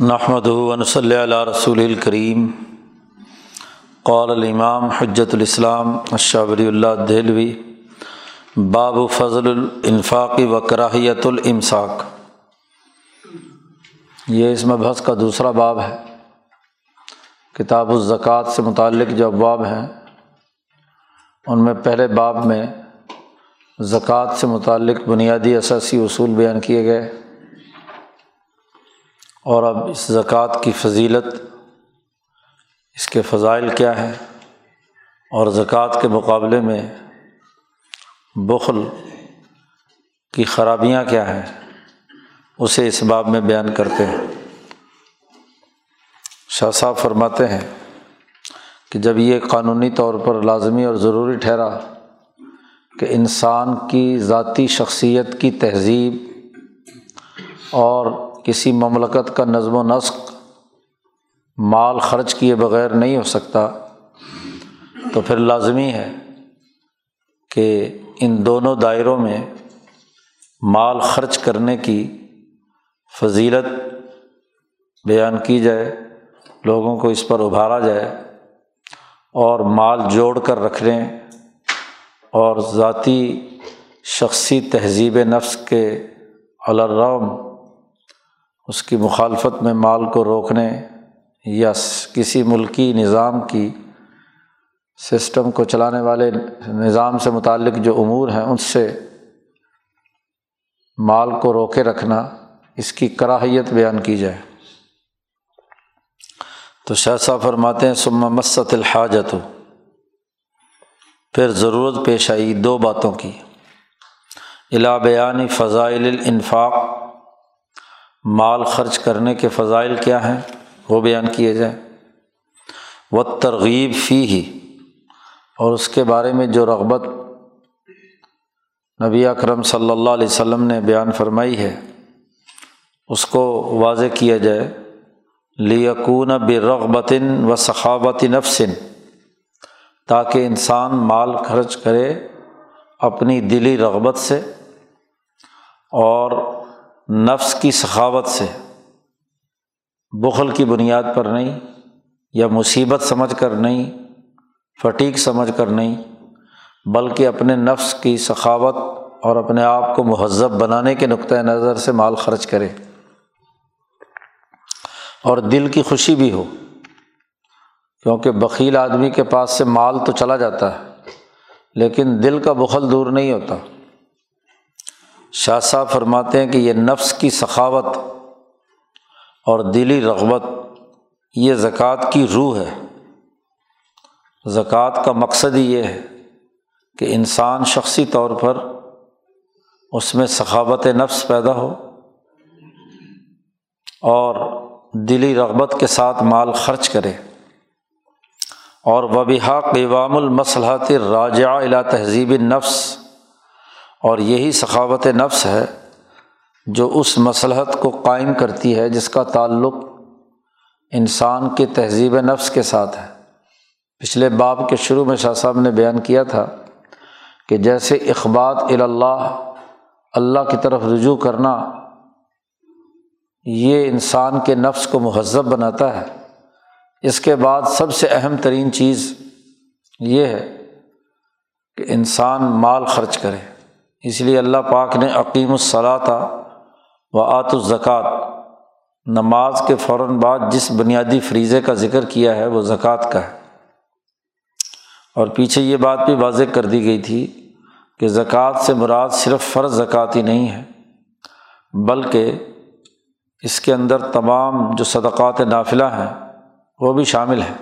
نحمد ون صلی اللہ رسول الکریم قول الامام حجت الاسلام اشابری اللہ دہلوی، باب فضل الانفاقی و کراہیت الامساک. یہ اس مبحث کا دوسرا باب ہے۔ کتاب الزکوٰۃ سے متعلق جو ابواب ہیں، ان میں پہلے باب میں زکوٰۃ سے متعلق بنیادی اثاثی اصول بیان کیے گئے۔ اور اب اس زکوٰۃ کی فضیلت، اس کے فضائل کیا ہیں؟ اور زکوٰۃ کے مقابلے میں بخل کی خرابیاں کیا ہیں؟ اسے اس باب میں بیان کرتے ہیں۔ شاہ صاحب فرماتے ہیں کہ جب یہ قانونی طور پر لازمی اور ضروری ٹھہرا کہ انسان کی ذاتی شخصیت کی تہذیب اور کسی مملکت کا نظم و نسق مال خرچ کیے بغیر نہیں ہو سکتا، تو پھر لازمی ہے کہ ان دونوں دائروں میں مال خرچ کرنے کی فضیلت بیان کی جائے، لوگوں کو اس پر ابھارا جائے اور مال جوڑ کر رکھنے اور ذاتی شخصی تہذیب نفس کے الرم اس کی مخالفت میں مال کو روکنے یا کسی ملکی نظام کی سسٹم کو چلانے والے نظام سے متعلق جو امور ہیں، ان سے مال کو روکے رکھنا اس کی کراہیت بیان کی جائے۔ تو شاہ فرماتے ہیں سما مست الحاجت۔ پھر ضرورت پیش آئی دو باتوں کی۔ الا بیانی فضائل الانفاق۔ مال خرچ کرنے کے فضائل کیا ہیں وہ بیان کیے جائیں۔ و ترغیب فی ہی اور اس کے بارے میں جو رغبت نبی اکرم صلی اللہ علیہ وسلم نے بیان فرمائی ہے، اس کو واضح کیا جائے۔ لیکون برغبتاً و ثقافت نفسن تاکہ انسان مال خرچ کرے اپنی دلی رغبت سے اور نفس کی سخاوت سے، بخل کی بنیاد پر نہیں، یا مصیبت سمجھ کر نہیں، فٹیک سمجھ کر نہیں، بلکہ اپنے نفس کی سخاوت اور اپنے آپ کو مہذب بنانے کے نقطۂ نظر سے مال خرچ کرے۔ اور دل کی خوشی بھی ہو، کیونکہ بکیل آدمی کے پاس سے مال تو چلا جاتا ہے، لیکن دل کا بخل دور نہیں ہوتا۔ شاہ صاحب فرماتے ہیں کہ یہ نفس کی سخاوت اور دلی رغبت، یہ زکوٰۃ کی روح ہے۔ زکوٰۃ کا مقصد ہی یہ ہے کہ انسان شخصی طور پر اس میں سخاوت نفس پیدا ہو اور دلی رغبت کے ساتھ مال خرچ کرے۔ اور وبیحا قوام المصلحت راجا الا تہذیب نفس اور یہی سخاوت نفس ہے جو اس مصلحت کو قائم کرتی ہے جس کا تعلق انسان کے تہذیب نفس کے ساتھ ہے۔ پچھلے باب کے شروع میں شاہ صاحب نے بیان کیا تھا کہ جیسے اخبات اللہ اللہ کی طرف رجوع کرنا یہ انسان کے نفس کو مہذب بناتا ہے۔ اس کے بعد سب سے اہم ترین چیز یہ ہے کہ انسان مال خرچ کرے۔ اس لیے اللہ پاک نے عقیم الصلاۃ و آت الزکوٰۃ نماز کے فوراً بعد جس بنیادی فریضے کا ذکر کیا ہے وہ زکوٰۃ کا ہے۔ اور پیچھے یہ بات بھی واضح کر دی گئی تھی کہ زکوٰۃ سے مراد صرف فرض زکوٰۃ ہی نہیں ہے، بلکہ اس کے اندر تمام جو صدقات نافلہ ہیں وہ بھی شامل ہیں۔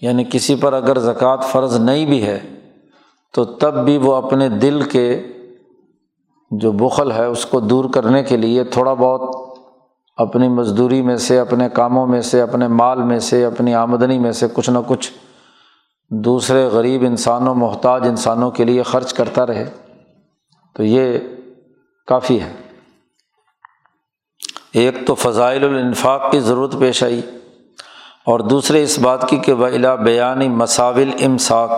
یعنی کسی پر اگر زکوٰۃ فرض نہیں بھی ہے تو تب بھی وہ اپنے دل کے جو بخل ہے اس کو دور کرنے کے لیے تھوڑا بہت اپنی مزدوری میں سے، اپنے کاموں میں سے، اپنے مال میں سے، اپنی آمدنی میں سے کچھ نہ کچھ دوسرے غریب انسانوں، محتاج انسانوں کے لیے خرچ کرتا رہے۔ تو یہ کافی ہے۔ ایک تو فضائل الانفاق کی ضرورت پیش آئی اور دوسرے اس بات کی کہ ولا بیانی مساول امساک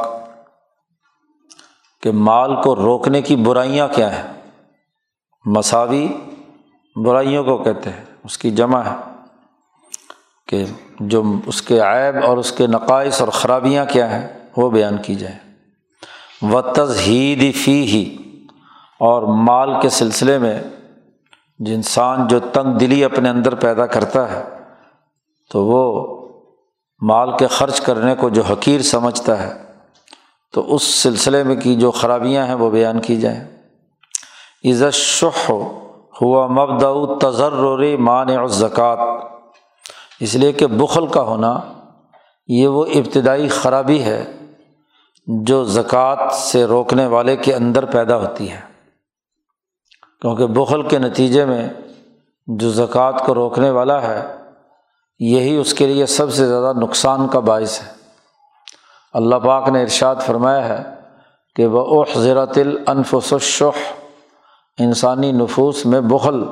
کہ مال کو روکنے کی برائیاں کیا ہیں؟ مساوی برائیوں کو کہتے ہیں، اس کی جمع ہے کہ جو اس کے عیب اور اس کے نقائص اور خرابیاں کیا ہیں، وہ بیان کی جائیں۔ و تزہید فی ہی اور مال کے سلسلے میں انسان جو تنگ دلی اپنے اندر پیدا کرتا ہے، تو وہ مال کے خرچ کرنے کو جو حقیر سمجھتا ہے، تو اس سلسلے میں کی جو خرابیاں ہیں، وہ بیان کی جائیں۔ عزت شح ہوا مبد تضر مان اور زکوٰۃ اس لیے کہ بخل کا ہونا یہ وہ ابتدائی خرابی ہے جو زکوٰۃ سے روکنے والے کے اندر پیدا ہوتی ہے۔ کیونکہ بخل کے نتیجے میں جو زکوٰۃ کو روکنے والا ہے، یہی اس کے لیے سب سے زیادہ نقصان کا باعث ہے۔ اللہ پاک نے ارشاد فرمایا ہے کہ وہ حضرت الانفس الشح انسانی نفوس میں بخل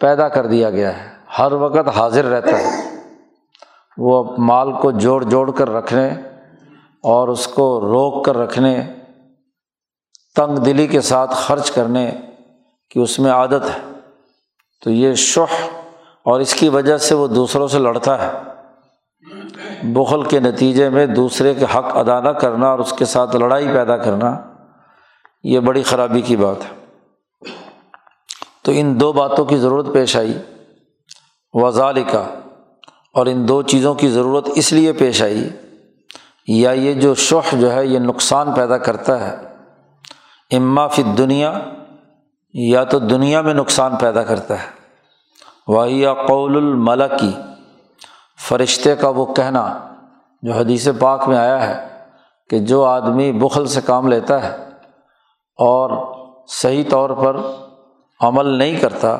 پیدا کر دیا گیا ہے۔ ہر وقت حاضر رہتا ہے۔ وہ مال کو جوڑ جوڑ کر رکھنے اور اس کو روک کر رکھنے، تنگ دلی کے ساتھ خرچ کرنے کی اس میں عادت ہے۔ تو یہ شح اور اس کی وجہ سے وہ دوسروں سے لڑتا ہے۔ بخل کے نتیجے میں دوسرے کے حق ادا نہ کرنا اور اس کے ساتھ لڑائی پیدا کرنا، یہ بڑی خرابی کی بات ہے۔ تو ان دو باتوں کی ضرورت پیش آئی۔ وزال کا اور ان دو چیزوں کی ضرورت اس لیے پیش آئی۔ یا یہ جو شح جو ہے، یہ نقصان پیدا کرتا ہے۔ اما فی دنیا یا تو دنیا میں نقصان پیدا کرتا ہے۔ واحیہ یا قول الملکی فرشتے کا وہ کہنا جو حدیث پاک میں آیا ہے کہ جو آدمی بخل سے کام لیتا ہے اور صحیح طور پر عمل نہیں کرتا،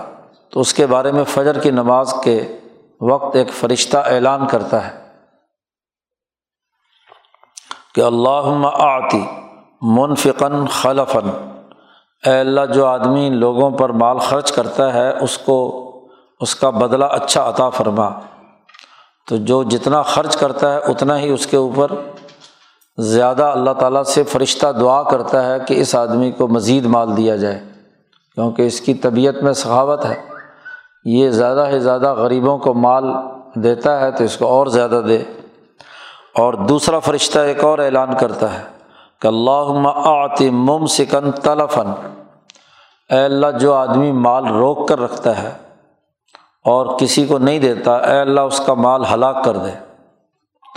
تو اس کے بارے میں فجر کی نماز کے وقت ایک فرشتہ اعلان کرتا ہے کہ اللہ آتی منفقن خلفن اے اللہ، جو آدمی لوگوں پر مال خرچ کرتا ہے، اس کو، اس کا بدلہ اچھا عطا فرما۔ تو جو جتنا خرچ کرتا ہے، اتنا ہی اس کے اوپر زیادہ اللہ تعالیٰ سے فرشتہ دعا کرتا ہے کہ اس آدمی کو مزید مال دیا جائے۔ کیونکہ اس کی طبیعت میں سخاوت ہے۔ یہ زیادہ سے زیادہ غریبوں کو مال دیتا ہے تو اس کو اور زیادہ دے۔ اور دوسرا فرشتہ ایک اور اعلان کرتا ہے کہ اللہ آتی مم سکن تلفن۔ اے اللہ، جو آدمی مال روک کر رکھتا ہے اور کسی کو نہیں دیتا، اے اللہ، اس کا مال ہلاک کر دے،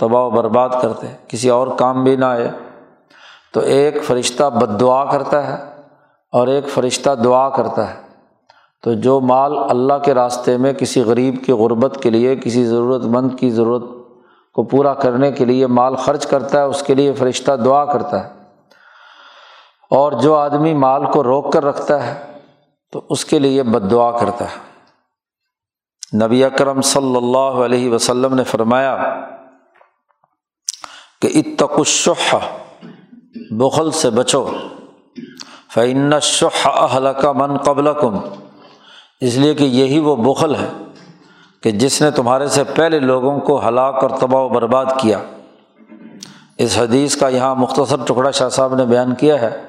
تباہ و برباد کر دے، کسی اور کام بھی نہ آئے۔ تو ایک فرشتہ بد دعا کرتا ہے۔ اور ایک فرشتہ دعا کرتا ہے۔ تو جو مال اللہ کے راستے میں کسی غریب کی غربت کے لیے، کسی ضرورت مند کی ضرورت کو پورا کرنے کے لیے مال خرچ کرتا ہے، اس کے لیے فرشتہ دعا کرتا ہے۔ اور جو آدمی مال کو روک کر رکھتا ہے، تو اس کے لیے بد دعا کرتا ہے۔ نبی اکرم صلی اللہ علیہ وسلم نے فرمایا کہ اتقشح بخل سے بچو۔ فعن شح اہل کا من قبل کم اس لیے کہ یہی وہ بخل ہے کہ جس نے تمہارے سے پہلے لوگوں کو ہلاک اور تباہ و برباد کیا۔ اس حدیث کا یہاں مختصر ٹکڑا شاہ صاحب نے بیان کیا ہے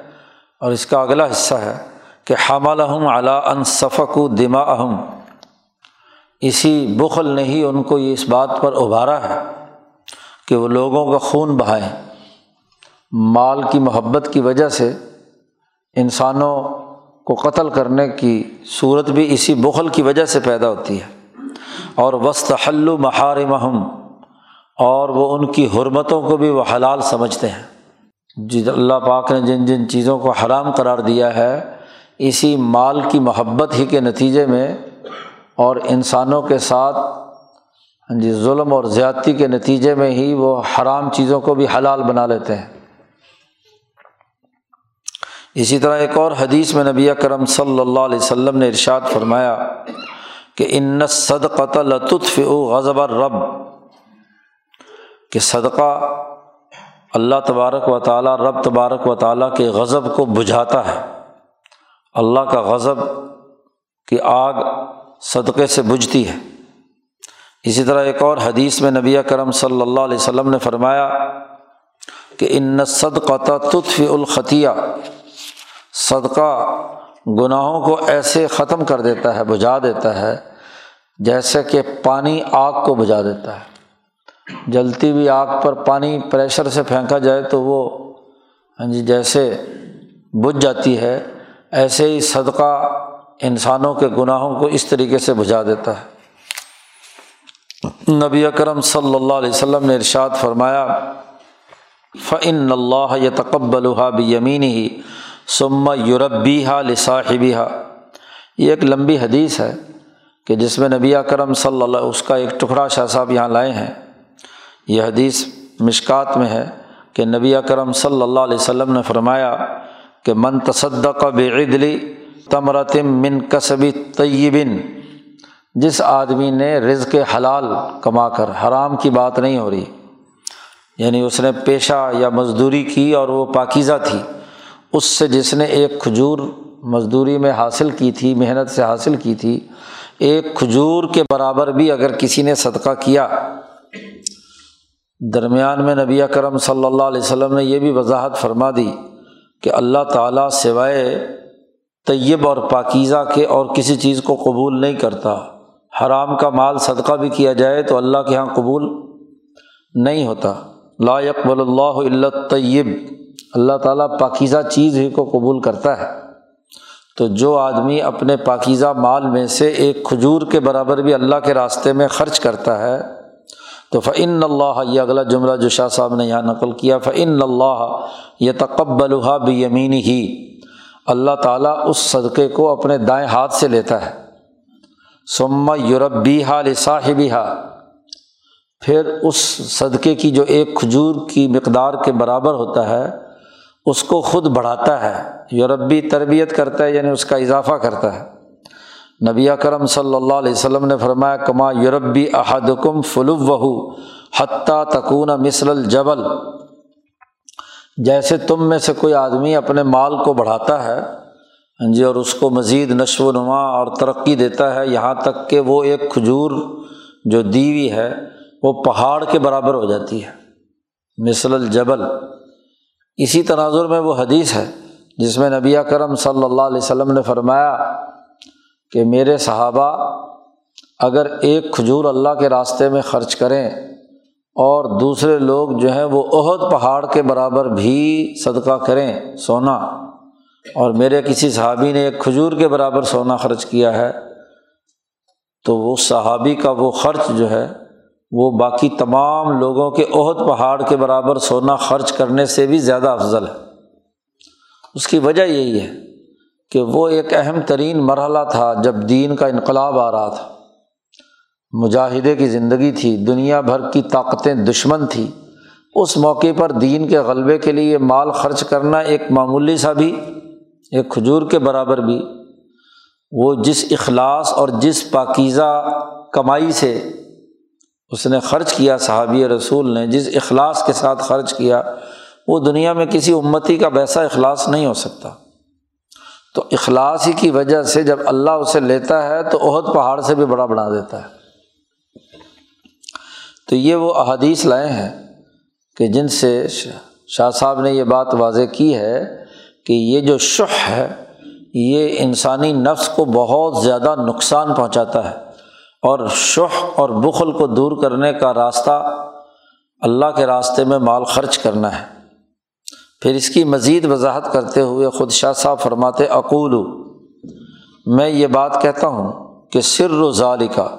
اور اس کا اگلا حصہ ہے کہ حمل احم علا ان صفق و دما اہم اسی بخل نے ہی ان کو یہ اس بات پر ابھارا ہے کہ وہ لوگوں کا خون بہائیں۔ مال کی محبت کی وجہ سے انسانوں کو قتل کرنے کی صورت بھی اسی بخل کی وجہ سے پیدا ہوتی ہے۔ اور وسط حل محارمہم اور وہ ان کی حرمتوں کو بھی وہ حلال سمجھتے ہیں۔ جی اللہ پاک نے جن جن چیزوں کو حرام قرار دیا ہے، اسی مال کی محبت ہی کے نتیجے میں اور انسانوں کے ساتھ جی ظلم اور زیادتی کے نتیجے میں ہی وہ حرام چیزوں کو بھی حلال بنا لیتے ہیں۔ اسی طرح ایک اور حدیث میں نبی کرم صلی اللہ علیہ وسلم نے ارشاد فرمایا کہ ان صدقۃ لطف غضب رب کہ صدقہ اللہ تبارک و تعالیٰ، رب تبارک و تعالیٰ کے غضب کو بجھاتا ہے۔ اللہ کا غضب کی آگ صدقے سے بجھتی ہے۔ اسی طرح ایک اور حدیث میں نبی کرم صلی اللہ علیہ وسلم نے فرمایا کہ ان صدقہ تطف الخطیہ صدقہ گناہوں کو ایسے ختم کر دیتا ہے بجھا دیتا ہے، جیسے کہ پانی آگ کو بجھا دیتا ہے۔ جلتی ہوئی آگ پر پانی پریشر سے پھینکا جائے تو وہ ہاں جی جیسے بجھ جاتی ہے، ایسے ہی صدقہ انسانوں کے گناہوں کو اس طریقے سے بجھا دیتا ہے۔ نبی اکرم صلی اللہ علیہ وسلم نے ارشاد فرمایا فعن اللہ یہ تقبل بھی یمین ہی سما یوربی ہا لصاحبی ہا یہ ایک لمبی حدیث ہے کہ جس میں نبی کرم صلی اللہ، اس کا ایک ٹکڑا شاہ صاحب یہاں لائے ہیں۔ یہ حدیث مشکات میں ہے کہ نبی کرم صلی اللہ علیہ وسلم نے فرمایا کہ من تصدق بعدلی تمرتم من کسبی طیبن جس آدمی نے رزق حلال کما کر حرام کی بات نہیں ہو رہی یعنی اس نے پیشہ یا مزدوری کی اور وہ پاکیزہ تھی۔ اس سے جس نے ایک کھجور مزدوری میں حاصل کی تھی، محنت سے حاصل کی تھی، ایک کھجور کے برابر بھی اگر کسی نے صدقہ کیا۔ درمیان میں نبی کرم صلی اللہ علیہ وسلم نے یہ بھی وضاحت فرما دی کہ اللہ تعالیٰ سوائے طیب اور پاکیزہ کے اور کسی چیز کو قبول نہیں کرتا۔ حرام کا مال صدقہ بھی کیا جائے تو اللہ کے یہاں قبول نہیں ہوتا۔ لا يقبل اللہ اللہ طیب اللہ تعالیٰ پاکیزہ چیز ہی کو قبول کرتا ہے۔ تو جو آدمی اپنے پاکیزہ مال میں سے ایک کھجور کے برابر بھی اللہ کے راستے میں خرچ کرتا ہے، تو فعن اللہ یہ اگلا جملہ جو شاہ صاحب نے یہاں نقل کیا فعن اللہ یہ تقبل بھی ہی اللہ تعالیٰ اس صدقے کو اپنے دائیں ہاتھ سے لیتا ہے۔ سما یوربی ہا لصاحبی ہا پھر اس صدقے کی جو ایک کھجور کی مقدار کے برابر ہوتا ہے اس کو خود بڑھاتا ہے یوربی تربیت کرتا ہے یعنی اس کا اضافہ کرتا ہے۔ نبی کرم صلی اللہ علیہ وسلم نے فرمایا، کما یوربی احدکم فلو وہو حتیٰ تکون مصر الجبل۔ جیسے تم میں سے کوئی آدمی اپنے مال کو بڑھاتا ہے ہاں جی اور اس کو مزید نشو و نما اور ترقی دیتا ہے، یہاں تک کہ وہ ایک کھجور جو دیوی ہے، وہ پہاڑ کے برابر ہو جاتی ہے۔ مثل الجبل۔ اسی تناظر میں وہ حدیث ہے جس میں نبی کرم صلی اللہ علیہ وسلم نے فرمایا کہ میرے صحابہ اگر ایک کھجور اللہ کے راستے میں خرچ کریں اور دوسرے لوگ جو ہیں وہ عہد پہاڑ کے برابر بھی صدقہ کریں سونا اور میرے کسی صحابی نے ایک کھجور کے برابر سونا خرچ کیا ہے تو وہ صحابی کا وہ خرچ جو ہے وہ باقی تمام لوگوں کے عہد پہاڑ کے برابر سونا خرچ کرنے سے بھی زیادہ افضل ہے۔ اس کی وجہ یہی ہے کہ وہ ایک اہم ترین مرحلہ تھا جب دین کا انقلاب آ رہا تھا۔ مجاہدے کی زندگی تھی، دنیا بھر کی طاقتیں دشمن تھیں۔ اس موقع پر دین کے غلبے کے لیے مال خرچ کرنا ایک معمولی سا بھی، ایک کھجور کے برابر بھی۔ وہ جس اخلاص اور جس پاکیزہ کمائی سے اس نے خرچ کیا، صحابی رسول نے جس اخلاص کے ساتھ خرچ کیا، وہ دنیا میں کسی امتی کا ویسا اخلاص نہیں ہو سکتا۔ تو اخلاص ہی کی وجہ سے جب اللہ اسے لیتا ہے تو عہد پہاڑ سے بھی بڑا بنا دیتا ہے۔ تو یہ وہ احادیث لائے ہیں کہ جن سے شاہ صاحب نے یہ بات واضح کی ہے کہ یہ جو شہ ہے، یہ انسانی نفس کو بہت زیادہ نقصان پہنچاتا ہے۔ اور شہ اور بخل کو دور کرنے کا راستہ اللہ کے راستے میں مال خرچ کرنا ہے۔ پھر اس کی مزید وضاحت کرتے ہوئے خود شاہ صاحب فرماتے اقول میں یہ بات کہتا ہوں کہ سر و ظال کا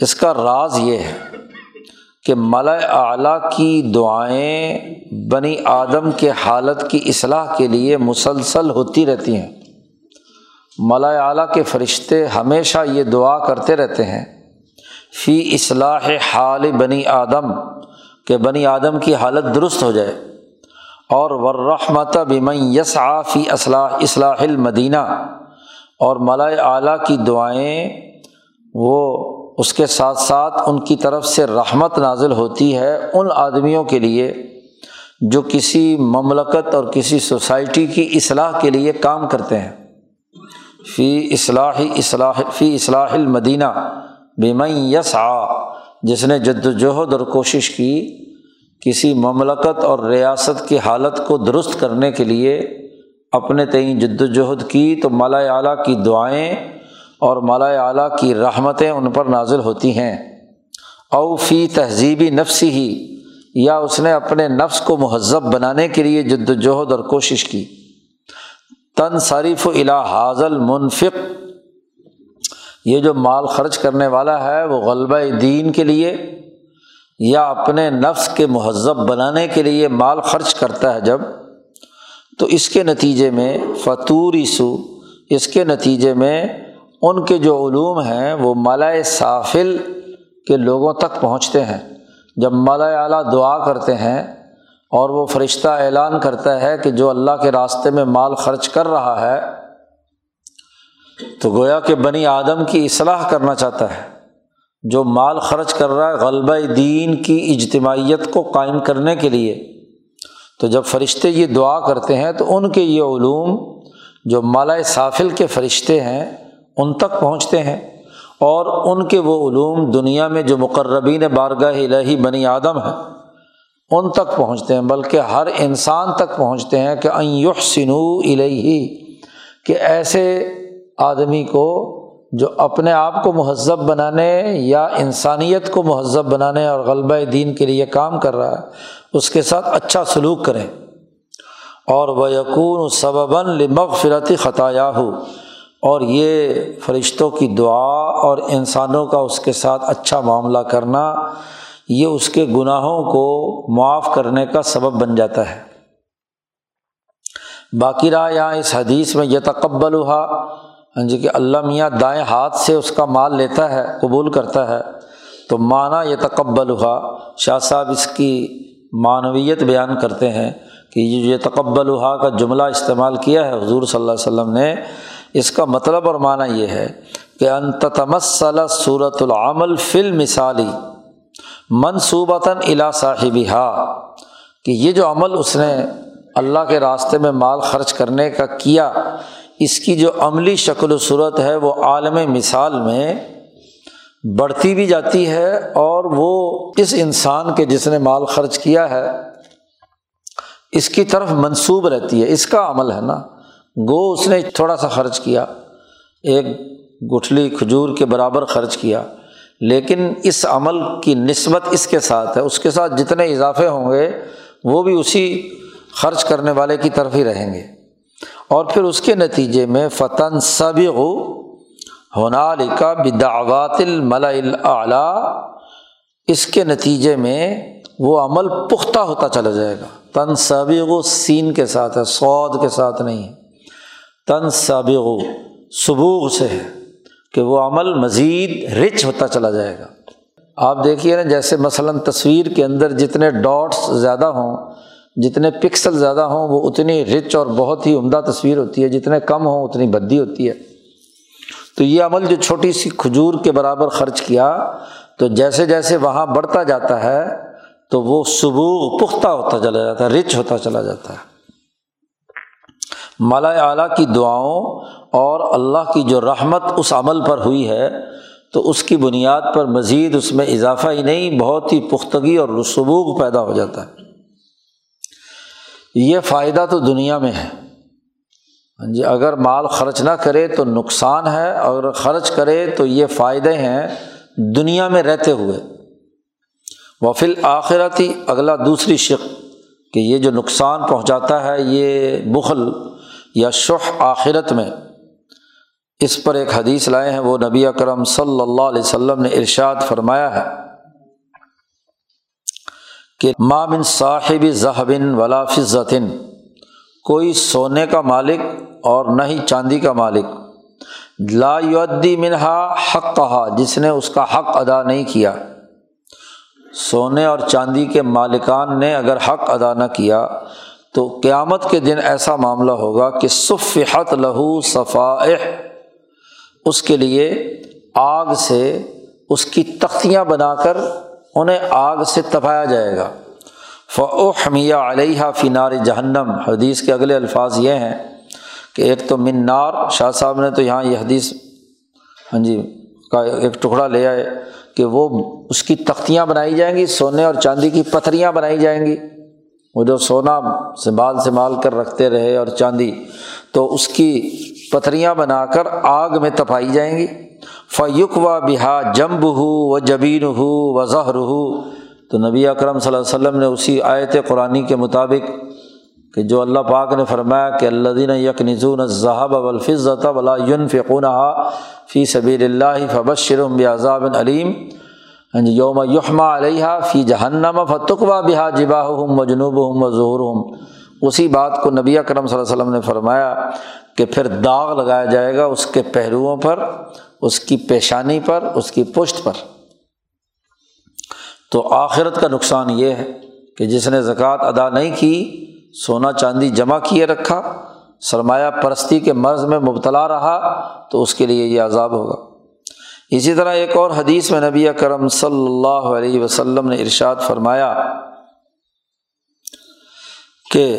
اس کا راز یہ ہے کہ ملا اعلیٰ کی دعائیں بنی آدم کے حالت کی اصلاح کے لیے مسلسل ہوتی رہتی ہیں۔ ملا اعلیٰ کے فرشتے ہمیشہ یہ دعا کرتے رہتے ہیں۔ فی اصلاح حال بنی آدم، کہ بنی آدم کی حالت درست ہو جائے۔ اور ورحمت بمن یس فی اصلاح اصلاح المدینہ۔ اور ملا اعلیٰ کی دعائیں، وہ اس کے ساتھ ساتھ ان کی طرف سے رحمت نازل ہوتی ہے ان آدمیوں کے لیے، جو کسی مملکت اور کسی سوسائٹی کی اصلاح کے لیے کام کرتے ہیں۔ فی اصلاحی اصلاح، فی اصلاح المدینہ بیمئی یس آ جس نے جد وجہد اور کوشش کی کسی مملکت اور ریاست کی حالت کو درست کرنے کے لیے اپنے تئیں جد وجہد کی، تو مالا اعلیٰ کی دعائیں اور مالا اعلیٰ کی رحمتیں ان پر نازل ہوتی ہیں۔ او فی تہذیبی نفسی ہی یا اس نے اپنے نفس کو مہذب بنانے کے لیے جد وجہد اور کوشش کی۔ تن صریف و الا حاضل منفق یہ جو مال خرچ کرنے والا ہے وہ غلبہ دین کے لیے یا اپنے نفس کے مہذب بنانے کے لیے مال خرچ کرتا ہے جب، تو اس کے نتیجے میں فطور سو اس کے نتیجے میں ان کے جو علوم ہیں وہ مالائے سافل کے لوگوں تک پہنچتے ہیں۔ جب مالا اعلیٰ دعا کرتے ہیں اور وہ فرشتہ اعلان کرتا ہے کہ جو اللہ کے راستے میں مال خرچ کر رہا ہے، تو گویا کہ بنی آدم کی اصلاح کرنا چاہتا ہے۔ جو مال خرچ کر رہا ہے غلبہ دین کی اجتماعیت کو قائم کرنے کے لیے۔ تو جب فرشتے یہ دعا کرتے ہیں، تو ان کے یہ علوم جو مالا سافل کے فرشتے ہیں، ان تک پہنچتے ہیں۔ اور ان کے وہ علوم دنیا میں جو مقربین بارگاہ الہی بنی آدم ہیں۔ ان تک پہنچتے ہیں، بلکہ ہر انسان تک پہنچتے ہیں کہ این سنو الہی کہ ایسے آدمی کو جو اپنے آپ کو مہذب بنانے یا انسانیت کو مہذب بنانے اور غلبہ دین کے لیے کام کر رہا ہے، اس کے ساتھ اچھا سلوک کریں۔ اور وہ یقون سبباً لمغفرتی خطایا ہو اور یہ فرشتوں کی دعا اور انسانوں کا اس کے ساتھ اچھا معاملہ کرنا یہ اس کے گناہوں کو معاف کرنے کا سبب بن جاتا ہے۔ باقی رہا یہاں اس حدیث میں یہ تقبل ہوا ہاں جی کہ اللہ میاں دائیں ہاتھ سے اس کا مال لیتا ہے، قبول کرتا ہے۔ تو معنی یہ تقبل ہوا شاہ صاحب اس کی معنویت بیان کرتے ہیں کہ یہ تقبل ہوا کا جملہ استعمال کیا ہے، حضور صلی اللہ علیہ وسلم نے، اس کا مطلب اور معنی یہ ہے کہ انتمسل صورت العمل فل مثالی منصوبتاً الا صاحب کہ یہ جو عمل اس نے اللہ کے راستے میں مال خرچ کرنے کا کیا، اس کی جو عملی شکل و صورت ہے وہ عالم مثال میں بڑھتی بھی جاتی ہے اور وہ اس انسان کے جس نے مال خرچ کیا ہے، اس کی طرف منسوب رہتی ہے۔ اس کا عمل ہے نا، گو اس نے تھوڑا سا خرچ کیا، ایک گٹھلی کھجور کے برابر خرچ کیا۔ لیکن اس عمل کی نسبت اس کے ساتھ ہے، اس کے ساتھ جتنے اضافے ہوں گے، وہ بھی اسی خرچ کرنے والے کی طرف ہی رہیں گے۔ اور پھر اس کے نتیجے میں فتن سب ہونا بدعوات الملا اعلیٰ اس کے نتیجے میں وہ عمل پختہ ہوتا چلا جائے گا۔ تن سبغ سین کے ساتھ ہے سعود کے ساتھ نہیں ہے۔ تن سابق سبوغ سے ہے۔ کہ وہ عمل مزید رچ ہوتا چلا جائے گا۔ آپ دیکھیے نا، جیسے مثلاً تصویر کے اندر جتنے ڈاٹس زیادہ ہوں، جتنے پکسل زیادہ ہوں، وہ اتنی رچ اور بہت ہی عمدہ تصویر ہوتی ہے۔ جتنے کم ہوں، اتنی بدی ہوتی ہے۔ تو یہ عمل جو چھوٹی سی کھجور کے برابر خرچ کیا، تو جیسے جیسے وہاں بڑھتا جاتا ہے، تو وہ سبوغ پختہ ہوتا چلا جاتا ہے رچ ہوتا چلا جاتا ہے۔ مالا اعلیٰ کی دعاؤں اور اللہ کی جو رحمت اس عمل پر ہوئی ہے، تو اس کی بنیاد پر مزید اس میں اضافہ ہی نہیں، بہت ہی پختگی اور رسوبوغ پیدا ہو جاتا ہے۔ یہ فائدہ تو دنیا میں ہے۔ ہاں جی اگر مال خرچ نہ کرے تو نقصان ہے، اگر خرچ کرے تو یہ فائدے ہیں دنیا میں رہتے ہوئے۔ وفل آخرتی، اگلا دوسری شک کہ یہ جو نقصان پہنچاتا ہے، یہ بخل یا شح آخرت میں اس پر ایک حدیث لائے ہیں، وہ نبی اکرم صلی اللہ علیہ وسلم نے ارشاد فرمایا ہے کہ مامن صاحب ذہبن ولا فضن کوئی سونے کا مالک اور نہ ہی چاندی کا مالک، لا یودی منہا حق کہا جس نے اس کا حق ادا نہیں کیا۔ سونے اور چاندی کے مالکان نے اگر حق ادا نہ کیا تو قیامت کے دن ایسا معاملہ ہوگا کہ صفحت لہو صفائح، اس کے لیے آگ سے اس کی تختیاں بنا کر انہیں آگ سے تپایا جائے گا۔ فعمیہ علیہ فنار جہنم حدیث کے اگلے الفاظ یہ ہیں کہ ایک تو منار شاہ صاحب نے تو یہاں یہ حدیث ہاں جی کا ایک ٹکڑا لے آئے کہ وہ اس کی تختیاں بنائی جائیں گی، سونے اور چاندی کی پتھریاں بنائی جائیں گی۔ وہ جو سونا سنبھال سنبھال کر رکھتے رہے اور چاندی، تو اس کی پتھریاں بنا کر آگ میں تپائی جائیں گی۔ فیق و بہا جمب ہو و جبین ہو و ظہر ہو تو نبی اکرم صلی اللہ علیہ وسلم نے اسی آیت قرآن کے مطابق کہ جو اللہ پاک نے فرمایا کہ اللہ دین یک نظون ذہب الفظت یون فقون فی صبیر اللہ فبشرم عذاب علیم ہاں جی یوم یحما علیہ فی جہنم فتقوا بحا جبا ہم و جنوب ہم و ظہور ہم اسی بات کو نبی اکرم صلی اللہ علیہ وسلم نے فرمایا کہ پھر داغ لگایا جائے گا اس کے پہلوؤں پر، اس کی پیشانی پر، اس کی پشت پر۔ تو آخرت کا نقصان یہ ہے کہ جس نے زکوٰۃ ادا نہیں کی، سونا چاندی جمع کیے رکھا، سرمایہ پرستی کے مرض میں مبتلا رہا، تو اس کے لیے یہ عذاب ہوگا۔ اسی طرح ایک اور حدیث میں نبی کرم صلی اللہ علیہ وسلم نے ارشاد فرمایا کہ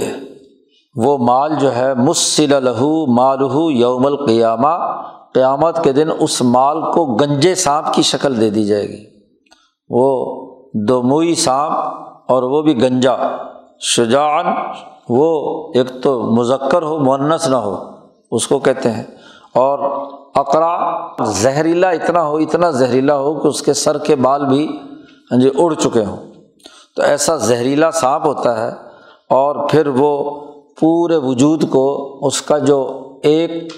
وہ مال جو ہے، مسل لہو مالہ یوم القیامہ، قیامت کے دن اس مال کو گنجے سانپ کی شکل دے دی جائے گی۔ وہ دوموئی سانپ اور وہ بھی گنجا۔ شجاعن وہ ایک تو مذکر ہو معنس نہ ہو، اس کو کہتے ہیں۔ اور اقرا، زہریلا اتنا ہو، اتنا زہریلا ہو کہ اس کے سر کے بال بھی ہاں جی اڑ چکے ہوں۔ تو ایسا زہریلا سانپ ہوتا ہے اور پھر وہ پورے وجود کو اس کا جو ایک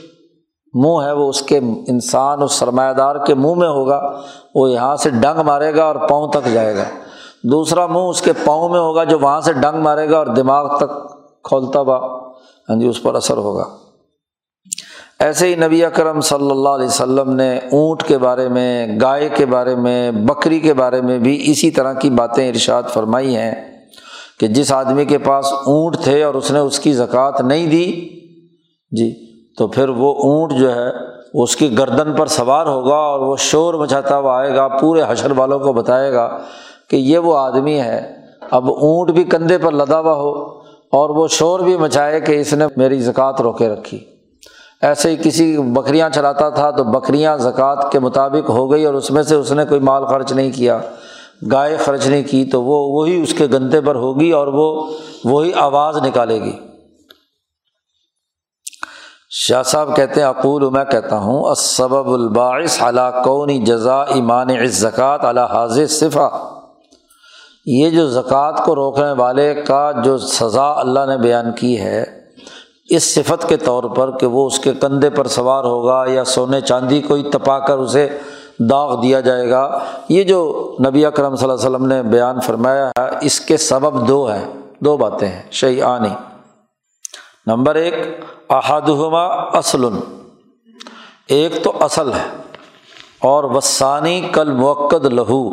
منہ ہے، وہ اس کے انسان اس سرمایہ دار کے منہ میں ہوگا، وہ یہاں سے ڈنگ مارے گا اور پاؤں تک جائے گا۔ دوسرا منہ اس کے پاؤں میں ہوگا جو وہاں سے ڈنگ مارے گا اور دماغ تک کھولتا ہوا ہاں جی اس پر اثر ہوگا۔ ایسے ہی نبی اکرم صلی اللہ علیہ وسلم نے اونٹ کے بارے میں، گائے کے بارے میں، بکری کے بارے میں بھی اسی طرح کی باتیں ارشاد فرمائی ہیں کہ جس آدمی کے پاس اونٹ تھے اور اس نے اس کی زکوٰۃ نہیں دی جی تو پھر وہ اونٹ جو ہے اس کی گردن پر سوار ہوگا اور وہ شور مچاتا ہوا آئے گا، پورے حشر والوں کو بتائے گا کہ یہ وہ آدمی ہے۔ اب اونٹ بھی کندھے پر لدا ہوا ہو اور وہ شور بھی مچائے کہ اس نے میری زکوٰۃ روکے رکھی۔ ایسے ہی کسی بکریاں چلاتا تھا تو بکریاں زکوٰۃ کے مطابق ہو گئی اور اس میں سے اس نے کوئی مال خرچ نہیں کیا، گائے خرچ نہیں کی، تو وہ، وہی اس کے گندے پر ہوگی اور وہ، وہی آواز نکالے گی۔ شاہ صاحب کہتے ہیں، اقول میں کہتا ہوں اسبب الباعث علا کونی جزا ایمان زکوٰۃ اللہ حاضر صفا یہ جو زکوٰۃ کو روکنے والے کا جو سزا اللہ نے بیان کی ہے اس صفت کے طور پر کہ وہ اس کے کندھے پر سوار ہوگا یا سونے چاندی کو ہی تپا کر اسے داغ دیا جائے گا۔ یہ جو نبی اکرم صلی اللہ علیہ وسلم نے بیان فرمایا ہے، اس کے سبب دو ہیں، دو باتیں ہیں شعی آنی نمبر ایک احادہما اصل ایک تو اصل ہے، اور وسانی کل موقع لہو۔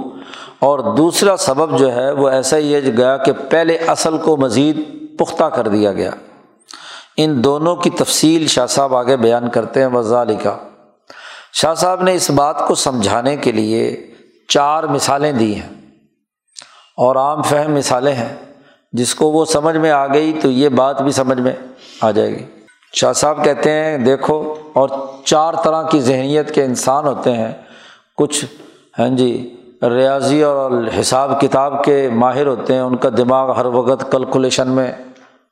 اور دوسرا سبب جو ہے، وہ ایسا ہی ہے گیا کہ پہلے اصل کو مزید پختہ کر دیا گیا۔ ان دونوں کی تفصیل شاہ صاحب آگے بیان کرتے ہیں وزال کا شاہ صاحب نے اس بات کو سمجھانے کے لیے چار مثالیں دی ہیں اور عام فہم مثالیں ہیں۔ جس کو وہ سمجھ میں آ گئی تو یہ بات بھی سمجھ میں آ جائے گی۔ شاہ صاحب کہتے ہیں، دیکھو، اور چار طرح کی ذہنیت کے انسان ہوتے ہیں۔ کچھ ہاں جی ریاضی اور حساب کتاب کے ماہر ہوتے ہیں۔ ان کا دماغ ہر وقت کیلکولیشن میں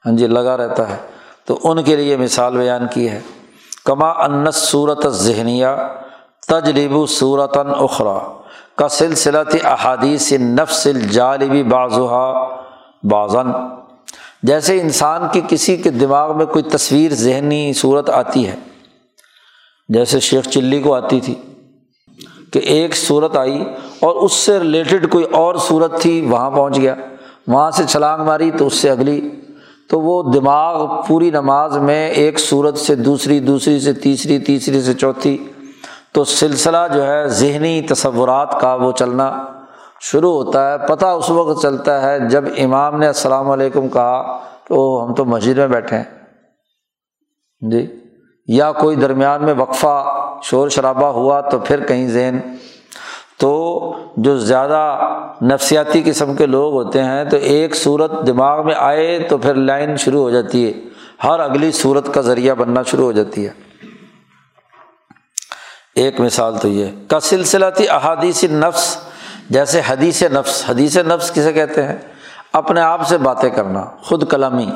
ہاں جی لگا رہتا ہے۔ تو ان کے لیے مثال بیان کی ہے۔ کما انس صورت ذہنیہ تجلیب صورتاً اخرا کا سلسلہ احادیث نفس الجالبی بازوحا بازن جیسے انسان کی کسی کے دماغ میں کوئی تصویر ذہنی صورت آتی ہے، جیسے شیخ چلی کو آتی تھی کہ ایک صورت آئی اور اس سے ریلیٹڈ کوئی اور صورت تھی، وہاں پہنچ گیا، وہاں سے چھلانگ ماری تو اس سے اگلی۔ تو وہ دماغ پوری نماز میں ایک صورت سے دوسری دوسری سے تیسری تیسری سے چوتھی، تو سلسلہ جو ہے ذہنی تصورات کا وہ چلنا شروع ہوتا ہے۔ پتہ اس وقت چلتا ہے جب امام نے السلام علیکم کہا تو ہم تو مسجد میں بیٹھے ہیں۔ جی یا کوئی درمیان میں وقفہ شور شرابہ ہوا تو پھر کہیں ذہن تو جو زیادہ نفسیاتی قسم کے لوگ ہوتے ہیں، تو ایک صورت دماغ میں آئے تو پھر لائن شروع ہو جاتی ہے۔ ہر اگلی صورت کا ذریعہ بننا شروع ہو جاتی ہے۔ ایک مثال تو یہ کا سلسلہ تھی احادیث نفس، جیسے حدیث نفس حدیث نفس کسے کہتے ہیں؟ اپنے آپ سے باتیں کرنا، خود کلامی۔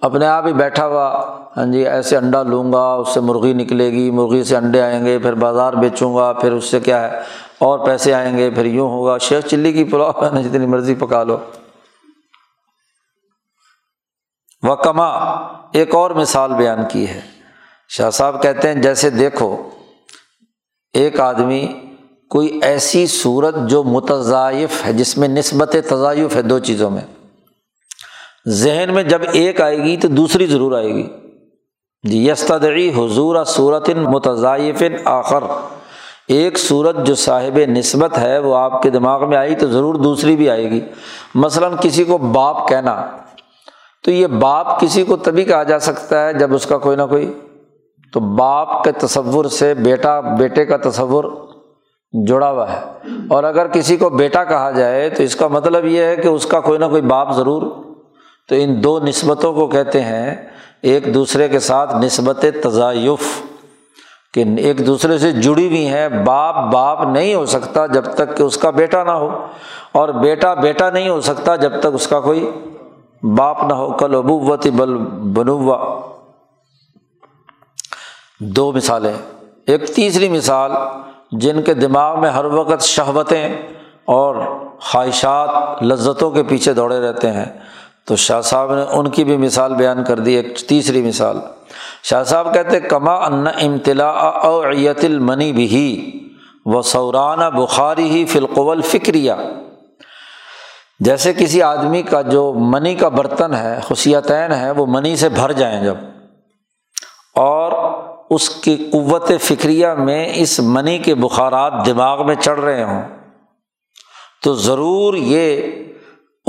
اپنے آپ ہی بیٹھا ہوا ہاں جی ایسے انڈا لوں گا، اس سے مرغی نکلے گی، مرغی سے انڈے آئیں گے، پھر بازار بیچوں گا، پھر اس سے کیا ہے، اور پیسے آئیں گے، پھر یوں ہوگا، شیخ چلی کی پلاؤ ہے نا جتنی مرضی پکا لو۔ وہ کما ایک اور مثال بیان کی ہے۔ شاہ صاحب کہتے ہیں، جیسے دیکھو، ایک آدمی کوئی ایسی صورت جو متضائف ہے، جس میں نسبت تضائف ہے دو چیزوں میں۔ ذہن میں جب ایک آئے گی تو دوسری ضرور آئے گی۔ جی یستدعی حضور صورت متضائف آخر۔ ایک صورت جو صاحب نسبت ہے وہ آپ کے دماغ میں آئی تو ضرور دوسری بھی آئے گی۔ مثلاً کسی کو باپ کہنا، تو یہ باپ کسی کو تبھی کہا جا سکتا ہے جب اس کا کوئی نہ کوئی۔ تو باپ کے تصور سے بیٹا، بیٹے کا تصور جڑا ہوا ہے۔ اور اگر کسی کو بیٹا کہا جائے تو اس کا مطلب یہ ہے کہ اس کا کوئی نہ کوئی باپ ضرور تو ان دو نسبتوں کو کہتے ہیں، ایک دوسرے کے ساتھ نسبت تضائف کہ ایک دوسرے سے جڑی ہوئی ہیں، باپ باپ نہیں ہو سکتا جب تک کہ اس کا بیٹا نہ ہو، اور بیٹا بیٹا نہیں ہو سکتا جب تک اس کا کوئی باپ نہ ہو۔ کل ابوت بل بنوا۔ دو مثالیں۔ ایک تیسری مثال، جن کے دماغ میں ہر وقت شہوتیں اور خواہشات، لذتوں کے پیچھے دوڑے رہتے ہیں۔ تو شاہ صاحب نے ان کی بھی مثال بیان کر دی، ایک تیسری مثال۔ شاہ صاحب کہتے کما ان امتلا اویت المنی بھی و سورانہ بخاری ہی فلقول فکریہ۔ جیسے کسی آدمی کا جو منی کا برتن ہے، خصیتین ہے، وہ منی سے بھر جائیں جب، اور اس کی قوت فکریہ میں اس منی کے بخارات دماغ میں چڑھ رہے ہوں، تو ضرور یہ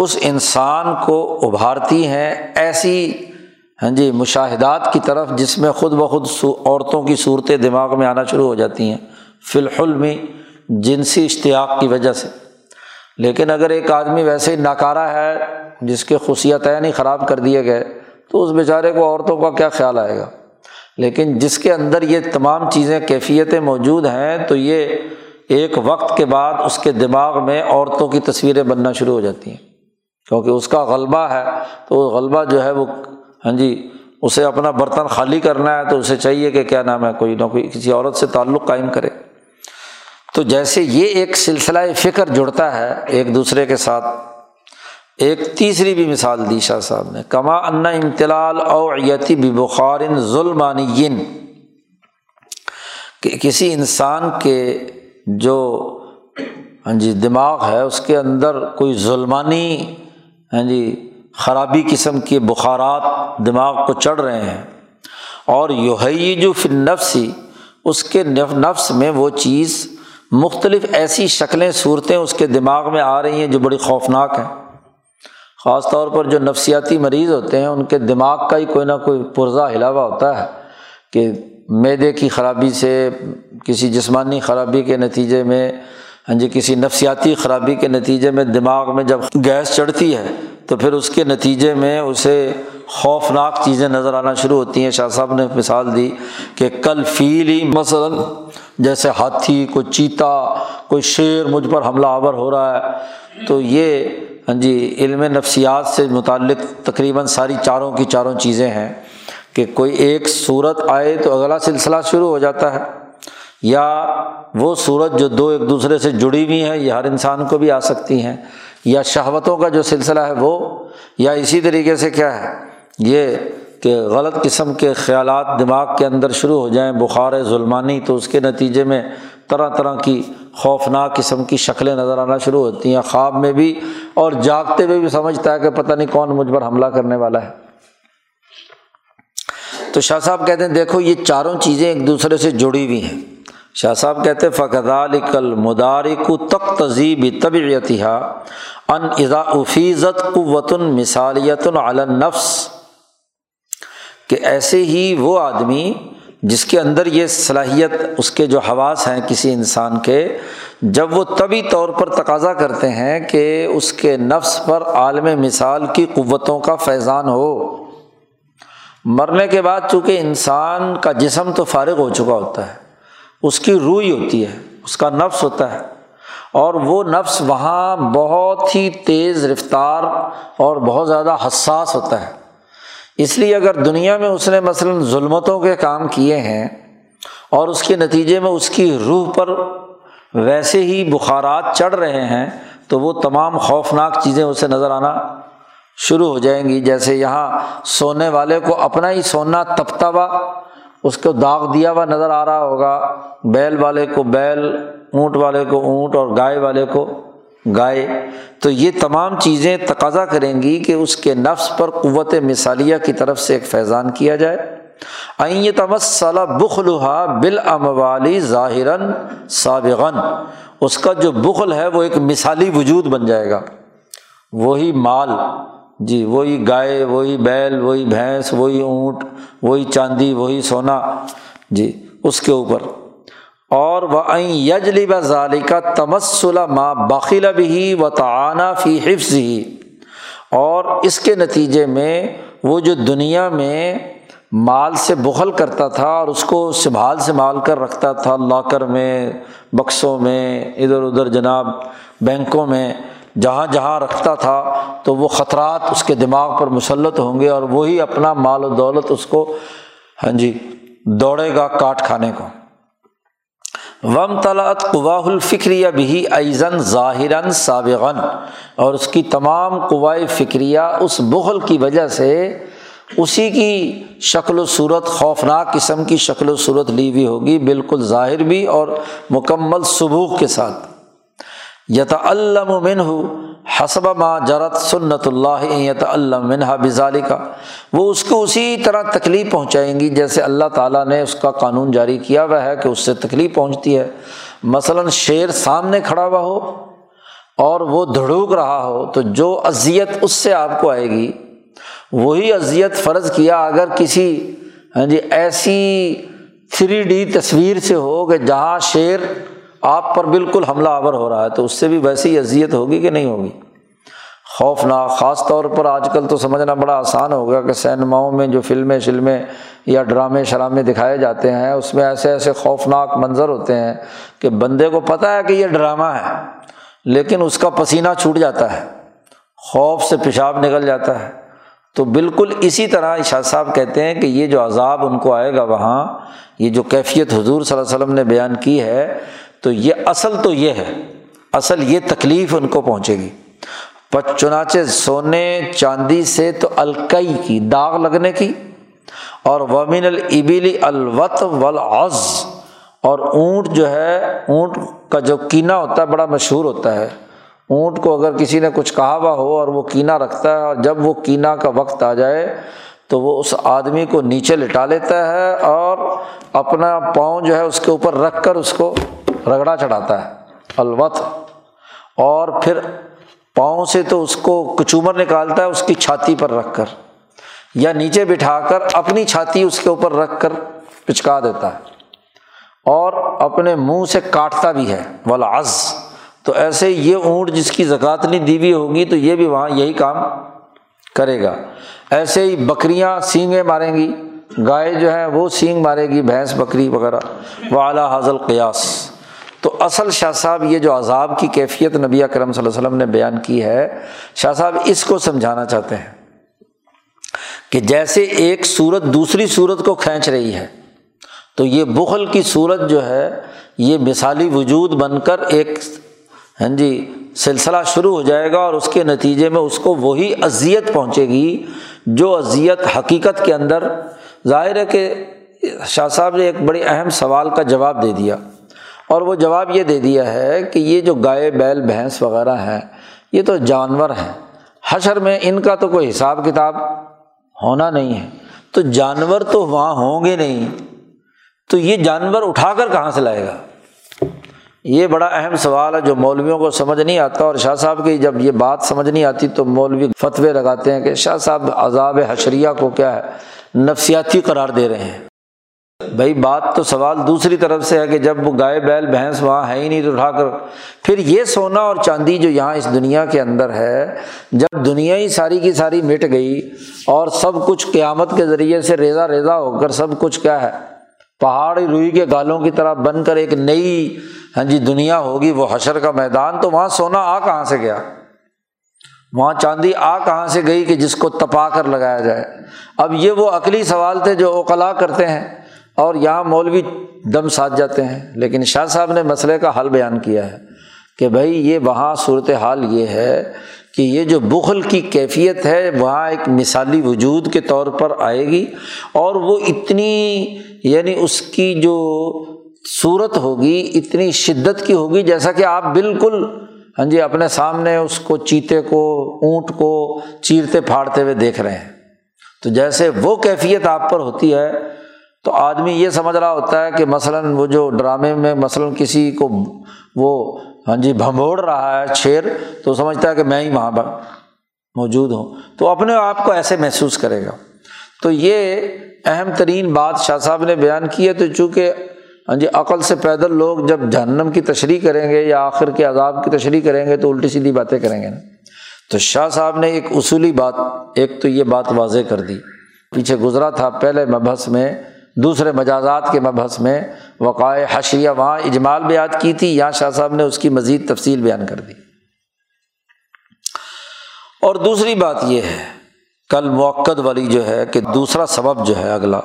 اس انسان کو ابھارتی ہیں ایسی ہاں جی مشاہدات کی طرف جس میں خود بخود عورتوں کی صورتیں دماغ میں آنا شروع ہو جاتی ہیں، فی الحلمی جنسی اشتیاق کی وجہ سے۔ لیکن اگر ایک آدمی ویسے ہی ناکارہ ہے، جس کے خصیت نہیں خراب کر دیے گئے، تو اس بیچارے کو عورتوں کا کیا خیال آئے گا؟ لیکن جس کے اندر یہ تمام چیزیں، کیفیتیں موجود ہیں، تو یہ ایک وقت کے بعد اس کے دماغ میں عورتوں کی تصویریں بننا شروع ہو جاتی ہیں۔ کیونکہ اس کا غلبہ ہے، تو وہ غلبہ جو ہے وہ ہاں جی اسے اپنا برتن خالی کرنا ہے تو اسے چاہیے کہ کیا نام ہے، کوئی نہ کوئی کسی عورت سے تعلق قائم کرے۔ تو جیسے یہ ایک سلسلہ فکر جڑتا ہے ایک دوسرے کے ساتھ۔ ایک تیسری بھی مثال دی شاہ صاحب نے، کما ان امتلال اویتی بخار ظلمانی کہ کسی انسان کے جو ہاں جی دماغ ہے، اس کے اندر کوئی ظلمانی ہاں جی خرابی قسم کے بخارات دماغ کو چڑھ رہے ہیں۔ اور یوہی جو پھر نفسی اس کے نفس میں وہ چیز مختلف ایسی شکلیں، صورتیں اس کے دماغ میں آ رہی ہیں جو بڑی خوفناک ہیں۔ خاص طور پر جو نفسیاتی مریض ہوتے ہیں، ان کے دماغ کا ہی کوئی نہ کوئی پرزہ ہلا ہوا ہوتا ہے کہ میدے کی خرابی سے، کسی جسمانی خرابی کے نتیجے میں ہاں جی کسی نفسیاتی خرابی کے نتیجے میں دماغ میں جب گیس چڑھتی ہے، تو پھر اس کے نتیجے میں اسے خوفناک چیزیں نظر آنا شروع ہوتی ہیں۔ شاہ صاحب نے مثال دی کہ کل فیل ہی مثلاً جیسے ہاتھی، کوئی چیتا، کوئی شیر مجھ پر حملہ آور ہو رہا ہے۔ تو یہ ہاں جی علم نفسیات سے متعلق تقریباً ساری چاروں کی چاروں چیزیں ہیں کہ کوئی ایک صورت آئے تو اگلا سلسلہ شروع ہو جاتا ہے۔ یا وہ صورت جو دو ایک دوسرے سے جڑی ہوئی ہیں، یہ ہر انسان کو بھی آ سکتی ہیں۔ یا شہوتوں کا جو سلسلہ ہے وہ، یا اسی طریقے سے کیا ہے؟ یہ کہ غلط قسم کے خیالات دماغ کے اندر شروع ہو جائیں، بخار ظلمانی تو اس کے نتیجے میں طرح طرح کی خوفناک قسم کی شکلیں نظر آنا شروع ہوتی ہیں۔ خواب میں بھی اور جاگتے ہوئے بھی سمجھتا ہے کہ پتہ نہیں کون مجھ پر حملہ کرنے والا ہے۔ تو شاہ صاحب کہتے ہیں، دیکھو یہ چاروں چیزیں ایک دوسرے سے جڑی ہوئی ہیں۔ شاہ صاحب کہتے فقدال مدارک تک تذیب طبیعتہ ان اضا افیزت قوت مثالیت النفس کہ ایسے ہی وہ آدمی جس کے اندر یہ صلاحیت، اس کے جو حواس ہیں کسی انسان کے، جب وہ طبی طور پر تقاضا کرتے ہیں کہ اس کے نفس پر عالم مثال کی قوتوں کا فیضان ہو، مرنے کے بعد چونکہ انسان کا جسم تو فارغ ہو چکا ہوتا ہے اس کی روئی ہوتی ہے، اس کا نفس ہوتا ہے۔ اور وہ نفس وہاں بہت ہی تیز رفتار اور بہت زیادہ حساس ہوتا ہے۔ اس لیے اگر دنیا میں اس نے مثلاً ظلمتوں کے کام کیے ہیں اور اس کے نتیجے میں اس کی روح پر ویسے ہی بخارات چڑھ رہے ہیں، تو وہ تمام خوفناک چیزیں اسے نظر آنا شروع ہو جائیں گی۔ جیسے یہاں سونے والے کو اپنا ہی سونا تپتا ہوا اس کو داغ دیا ہوا نظر آ رہا ہوگا۔ بیل والے کو بیل، اونٹ والے کو اونٹ اور گائے والے کو گائے۔ تو یہ تمام چیزیں تقاضا کریں گی کہ اس کے نفس پر قوت مثالیہ کی طرف سے ایک فیضان کیا جائے۔ این تمسل بخلحا بال اموالی ظاہراً سابغن اس کا جو بخل ہے وہ ایک مثالی وجود بن جائے گا۔ وہی مال۔ جی وہی گائے، وہی بیل، وہی بھینس، وہی اونٹ، وہی چاندی، وہی سونا جی اس کے اوپر۔ اور وہ یجلی و ظالی کا تمسل ماں باخیلا بھی و تعانہ فی حفظ ہی اور اس کے نتیجے میں وہ جو دنیا میں مال سے بخل کرتا تھا اور اس کو سنبھال سنبھال کر رکھتا تھا، لاکر میں، بکسوں میں، ادھر ادھر جناب، بینکوں میں جہاں جہاں رکھتا تھا تو وہ خطرات اس کے دماغ پر مسلط ہوں گے اور وہی اپنا مال و دولت اس کو ہاں جی دوڑے گا کاٹ کھانے کو۔ وم طلعت قواہ الفکریہ بھی ایزن ظاہراً سابغن اور اس کی تمام قوائے فکریہ اس بغل کی وجہ سے اسی کی شکل و صورت، خوفناک قسم کی شکل و صورت لی ہوئی ہوگی، بالکل ظاہر بھی اور مکمل سبوک کے ساتھ۔ یت علم من ہو حسب ما جرت سنت اللہ یت علم منہا بزالی کا وہ اس کو اسی طرح تکلیف پہنچائیں گی جیسے اللہ تعالیٰ نے اس کا قانون جاری کیا ہوا ہے کہ اس سے تکلیف پہنچتی ہے۔ مثلاً شیر سامنے کھڑا ہوا ہو اور وہ دھڑوک رہا ہو تو جو اذیت اس سے آپ کو آئے گی، وہی اذیت فرض کیا اگر کسی ہاں جی ایسی تھری ڈی تصویر سے ہو کہ جہاں شیر آپ پر بالکل حملہ آور ہو رہا ہے تو اس سے بھی ویسی اذیت ہوگی کہ نہیں ہوگی؟ خوفناک، خاص طور پر آج کل تو سمجھنا بڑا آسان ہوگا کہ سینماؤں میں جو فلمیں، شلمیں یا ڈرامے شرامے دکھائے جاتے ہیں، اس میں ایسے ایسے خوفناک منظر ہوتے ہیں کہ بندے کو پتہ ہے کہ یہ ڈرامہ ہے، لیکن اس کا پسینہ چھوٹ جاتا ہے، خوف سے پیشاب نکل جاتا ہے۔ تو بالکل اسی طرح شاہ صاحب کہتے ہیں کہ یہ جو عذاب ان کو آئے گا وہاں، یہ جو کیفیت حضور صلی اللہ علیہ وسلم نے بیان کی ہے تو یہ اصل تو یہ ہے، اصل یہ تکلیف ان کو پہنچے گی۔ چنانچہ سونے چاندی سے تو الکئی کی، داغ لگنے کی۔ اور ومن البلی الوط ولاز اور اونٹ جو ہے، اونٹ کا جو کینا ہوتا ہے، بڑا مشہور ہوتا ہے۔ اونٹ کو اگر کسی نے کچھ کہا ہوا ہو اور وہ کینا رکھتا ہے، اور جب وہ کینا کا وقت آ جائے، تو وہ اس آدمی کو نیچے لٹا لیتا ہے اور اپنا پاؤں جو ہے اس کے اوپر رکھ کر اس کو رگڑا چڑھاتا ہے الوت اور پھر پاؤں سے تو اس کو کچومر نکالتا ہے، اس کی چھاتی پر رکھ کر، یا نیچے بٹھا کر اپنی چھاتی اس کے اوپر رکھ کر پچکا دیتا ہے۔ اور اپنے منہ سے کاٹتا بھی ہے ولاز تو ایسے یہ اونٹ جس کی زکوٰۃ نہیں دیوی ہوگی تو یہ بھی وہاں یہی کام کرے گا۔ ایسے ہی بکریاں سینگیں ماریں گی، گائے جو ہے وہ سینگ مارے گی، بھینس، بکری وغیرہ۔ وہ اعلیٰ حاضل قیاس تو اصل شاہ صاحب یہ جو عذاب کی کیفیت نبی کرم صلی اللہ علیہ وسلم نے بیان کی ہے، شاہ صاحب اس کو سمجھانا چاہتے ہیں کہ جیسے ایک صورت دوسری صورت کو کھینچ رہی ہے، تو یہ بخل کی صورت جو ہے، یہ مثالی وجود بن کر ایک ہاں جی سلسلہ شروع ہو جائے گا اور اس کے نتیجے میں اس کو وہی اذیت پہنچے گی جو اذیت حقیقت کے اندر، ظاہر ہے کہ شاہ صاحب نے ایک بڑے اہم سوال کا جواب دے دیا۔ اور وہ جواب یہ دے دیا ہے کہ یہ جو گائے، بیل، بھینس وغیرہ ہیں، یہ تو جانور ہیں۔ حشر میں ان کا تو کوئی حساب کتاب ہونا نہیں ہے۔ تو جانور تو وہاں ہوں گے نہیں۔ تو یہ جانور اٹھا کر کہاں سے لائے گا؟ یہ بڑا اہم سوال ہے جو مولویوں کو سمجھ نہیں آتا، اور شاہ صاحب کی جب یہ بات سمجھ نہیں آتی تو مولوی فتوے لگاتے ہیں کہ شاہ صاحب عذاب حشریہ کو کیا ہے، نفسیاتی قرار دے رہے ہیں۔ بھائی بات تو سوال دوسری طرف سے ہے کہ جب وہ گائے بیل بھینس وہاں ہے ہی نہیں تو اٹھا کر پھر یہ سونا اور چاندی جو یہاں اس دنیا کے اندر ہے، جب دنیا ہی ساری کی ساری مٹ گئی اور سب کچھ قیامت کے ذریعے سے ریزا ریزا ہو کر سب کچھ کیا ہے پہاڑی روئی کے گالوں کی طرح بن کر ایک نئی ہاں جی دنیا ہوگی، وہ حشر کا میدان تو وہاں سونا آ کہاں سے گیا؟ وہاں چاندی آ کہاں سے گئی کہ جس کو تپا کر لگایا جائے؟ اب یہ وہ عقلی سوال تھے جو اوقلا کرتے ہیں۔ اور یہاں مولوی دم ساتھ جاتے ہیں، لیکن شاہ صاحب نے مسئلے کا حل بیان کیا ہے کہ بھائی یہ وہاں صورت حال یہ ہے کہ یہ جو بخل کی کیفیت ہے، وہاں ایک مثالی وجود کے طور پر آئے گی اور وہ اتنی یعنی اس کی جو صورت ہوگی اتنی شدت کی ہوگی جیسا کہ آپ بالکل ہاں جی اپنے سامنے اس کو چیتے کو، اونٹ کو چیرتے پھاڑتے ہوئے دیکھ رہے ہیں۔ تو جیسے وہ کیفیت آپ پر ہوتی ہے تو آدمی یہ سمجھ رہا ہوتا ہے کہ مثلاً وہ جو ڈرامے میں مثلاً کسی کو وہ ہاں جی بھموڑ رہا ہے شیر تو سمجھتا ہے کہ میں ہی وہاں پر موجود ہوں۔ تو اپنے آپ کو ایسے محسوس کرے گا۔ تو یہ اہم ترین بات شاہ صاحب نے بیان کی ہے۔ تو چونکہ ہاں جی عقل سے پیدل لوگ جب جہنم کی تشریح کریں گے یا آخر کے عذاب کی تشریح کریں گے تو الٹی سیدھی باتیں کریں گے نا۔ تو شاہ صاحب نے ایک اصولی بات، ایک تو یہ بات واضح کر دی۔ پیچھے گزرا تھا، پہلے مبحث میں دوسرے مجازات کے مبحث میں وقائے حشیہ وہاں اجمال بیات کی تھی، یہاں شاہ صاحب نے اس کی مزید تفصیل بیان کر دی۔ اور دوسری بات یہ ہے، کل موقع والی جو ہے کہ دوسرا سبب جو ہے اگلا،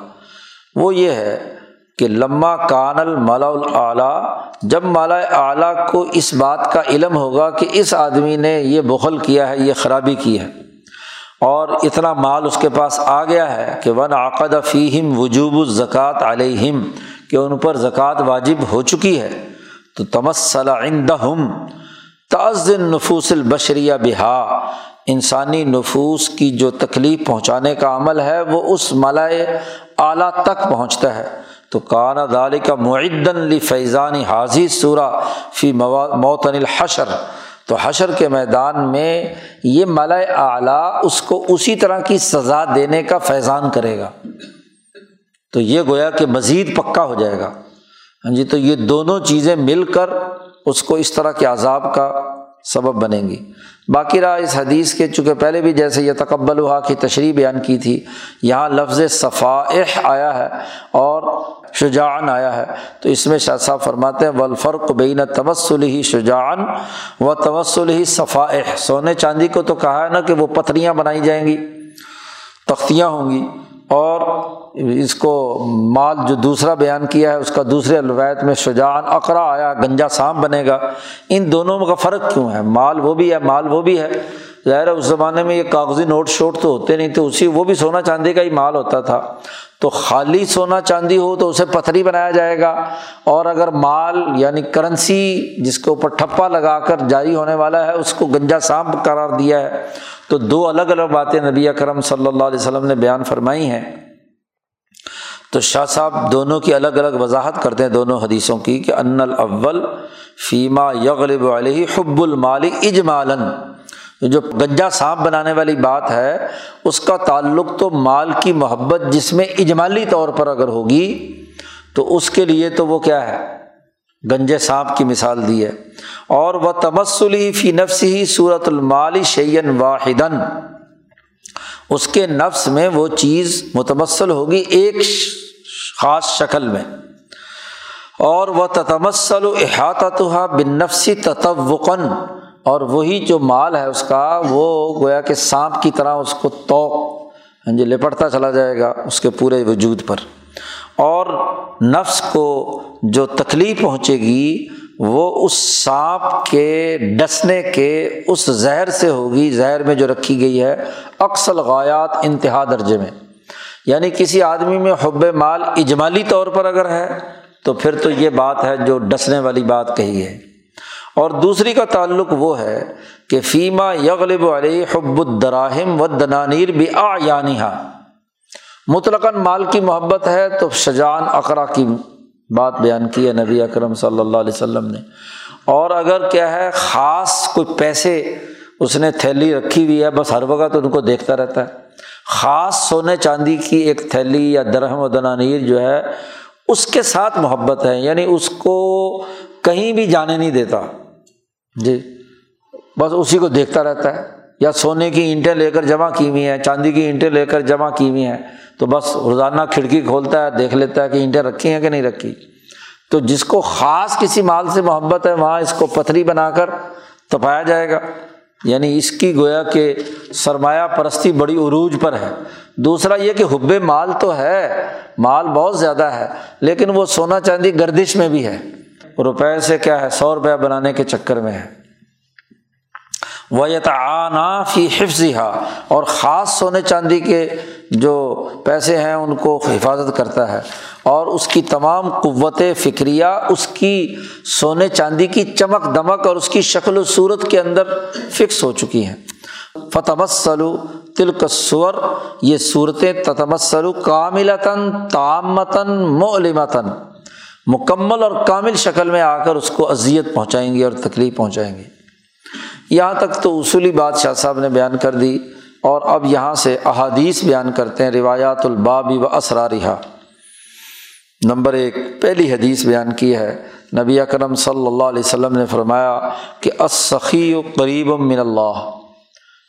وہ یہ ہے کہ لمہ کان الملا اعلیٰ جب مالا اعلیٰ کو اس بات کا علم ہوگا کہ اس آدمی نے یہ بخل کیا ہے، یہ خرابی کی ہے۔ اور اتنا مال اس کے پاس آ گیا ہے کہ ون عقد فیم وجوب الزکوٰۃ علیہم کہ ان پر زکوٰۃ واجب ہو چکی ہے۔ تو تمسل عندہم تعز نفوس البشریہ بہا انسانی نفوس کی جو تکلیف پہنچانے کا عمل ہے، وہ اس ملائے اعلیٰ تک پہنچتا ہے۔ تو کانا دال کا معدن لی فیضانی حاضی سورہ فی موتن الحشر۔ تو حشر کے میدان میں یہ ملا اعلیٰ اس کو اسی طرح کی سزا دینے کا فیضان کرے گا۔ تو یہ گویا کہ مزید پکا ہو جائے گا۔ ہاں جی تو یہ دونوں چیزیں مل کر اس کو اس طرح کے عذاب کا سبب بنیں گی۔ باقی رہا اس حدیث کے، چونکہ پہلے بھی جیسے یہ تقبل ہوا کی تشریح بیان کی تھی، یہاں لفظ صفائح آیا ہے اور شجاعن آیا ہے۔ تو اس میں شاہ صاحب فرماتے ہیں ولفرق بین تبسل ہی شجاعن و تبسل ہی صفائح۔ سونے چاندی کو تو کہا ہے نا کہ وہ پتریاں بنائی جائیں گی، تختیاں ہوں گی اور اس کو مال جو دوسرا بیان کیا ہے، اس کا دوسرے الویت میں شجاعن اقرا آیا، گنجا سام بنے گا۔ ان دونوں کا فرق کیوں ہے؟ مال وہ بھی ہے، مال وہ بھی ہے۔ ظاہر ہے اس زمانے میں یہ کاغذی نوٹ شوٹ تو ہوتے نہیں تو اسی وہ بھی سونا چاندی کا ہی مال ہوتا تھا۔ تو خالی سونا چاندی ہو تو اسے پتھری بنایا جائے گا۔ اور اگر مال یعنی کرنسی جس کے اوپر ٹھپا لگا کر جاری ہونے والا ہے، اس کو گنجا سانپ قرار دیا ہے۔ تو دو الگ الگ باتیں نبی اکرم صلی اللہ علیہ وسلم نے بیان فرمائی ہیں۔ تو شاہ صاحب دونوں کی الگ الگ وضاحت کرتے ہیں دونوں حدیثوں کی کہ ان الاول فیما یغلب علیہ حب المالی اجمالن جو گنجا سانپ بنانے والی بات ہے، اس کا تعلق تو مال کی محبت جس میں اجمالی طور پر اگر ہوگی، تو اس کے لیے تو وہ کیا ہے؟ گنجے سانپ کی مثال دی ہے۔ اور وہ تمسلی فی نفس ہی صورت المالی شعین واحد اس کے نفس میں وہ چیز متمثل ہوگی ایک خاص شکل میں۔ اور وہ تتمسل و احاطہ بن نفسی تتوقن اور وہی جو مال ہے اس کا، وہ گویا کہ سانپ کی طرح اس کو توق ہاں جی لپٹتا چلا جائے گا اس کے پورے وجود پر۔ اور نفس کو جو تکلیف پہنچے گی وہ اس سانپ کے ڈسنے کے اس زہر سے ہوگی، زہر میں جو رکھی گئی ہے اکثر غایات انتہا درجے میں۔ یعنی کسی آدمی میں حب مال اجمالی طور پر اگر ہے، تو پھر تو یہ بات ہے جو ڈسنے والی بات کہی ہے۔ اور دوسری کا تعلق وہ ہے کہ فیما یغلب علیہ حب الدراہم و دنانیر بھی آ یعنی مطلق مال کی محبت ہے تو شجان اقرا کی بات بیان کی ہے نبی اکرم صلی اللہ علیہ وسلم نے۔ اور اگر کیا ہے خاص کوئی پیسے اس نے تھیلی رکھی ہوئی ہے، بس ہر وقت ان کو دیکھتا رہتا ہے۔ خاص سونے چاندی کی ایک تھیلی یا درہم و دنانیر جو ہے، اس کے ساتھ محبت ہے یعنی اس کو کہیں بھی جانے نہیں دیتا۔ جی بس اسی کو دیکھتا رہتا ہے۔ یا سونے کی اینٹیں لے کر جمع کی ہوئی ہیں، چاندی کی اینٹیں لے کر جمع کی ہوئی ہیں، تو بس روزانہ کھڑکی کھولتا ہے، دیکھ لیتا ہے کہ اینٹیں رکھی ہیں کہ نہیں رکھی۔ تو جس کو خاص کسی مال سے محبت ہے، وہاں اس کو پتھری بنا کر تپایا جائے گا۔ یعنی اس کی گویا کہ سرمایہ پرستی بڑی عروج پر ہے۔ دوسرا یہ کہ حب مال تو ہے، مال بہت زیادہ ہے، لیکن وہ سونا چاندی گردش میں بھی ہے۔ روپے سے کیا ہے؟ سو روپیہ بنانے کے چکر میں ہے۔ ویتعانہ فی حفظ اور خاص سونے چاندی کے جو پیسے ہیں ان کو حفاظت کرتا ہے۔ اور اس کی تمام قوت فکریہ، اس کی سونے چاندی کی چمک دمک اور اس کی شکل و صورت کے اندر فکس ہو چکی ہیں۔ فتمسلو تلک سور یہ صورتیں تتمسلو کاملتاً، تامتاً ملمتاً مکمل اور کامل شکل میں آ کر اس کو اذیت پہنچائیں گی اور تکلیف پہنچائیں گی۔ یہاں تک تو اصولی بات شاہ صاحب نے بیان کر دی اور اب یہاں سے احادیث بیان کرتے ہیں، روایات البابی و اسرارحا نمبر ایک، پہلی حدیث بیان کی ہے۔ نبی اکرم صلی اللہ علیہ وسلم نے فرمایا کہ اسخی و قریب من اللہ۔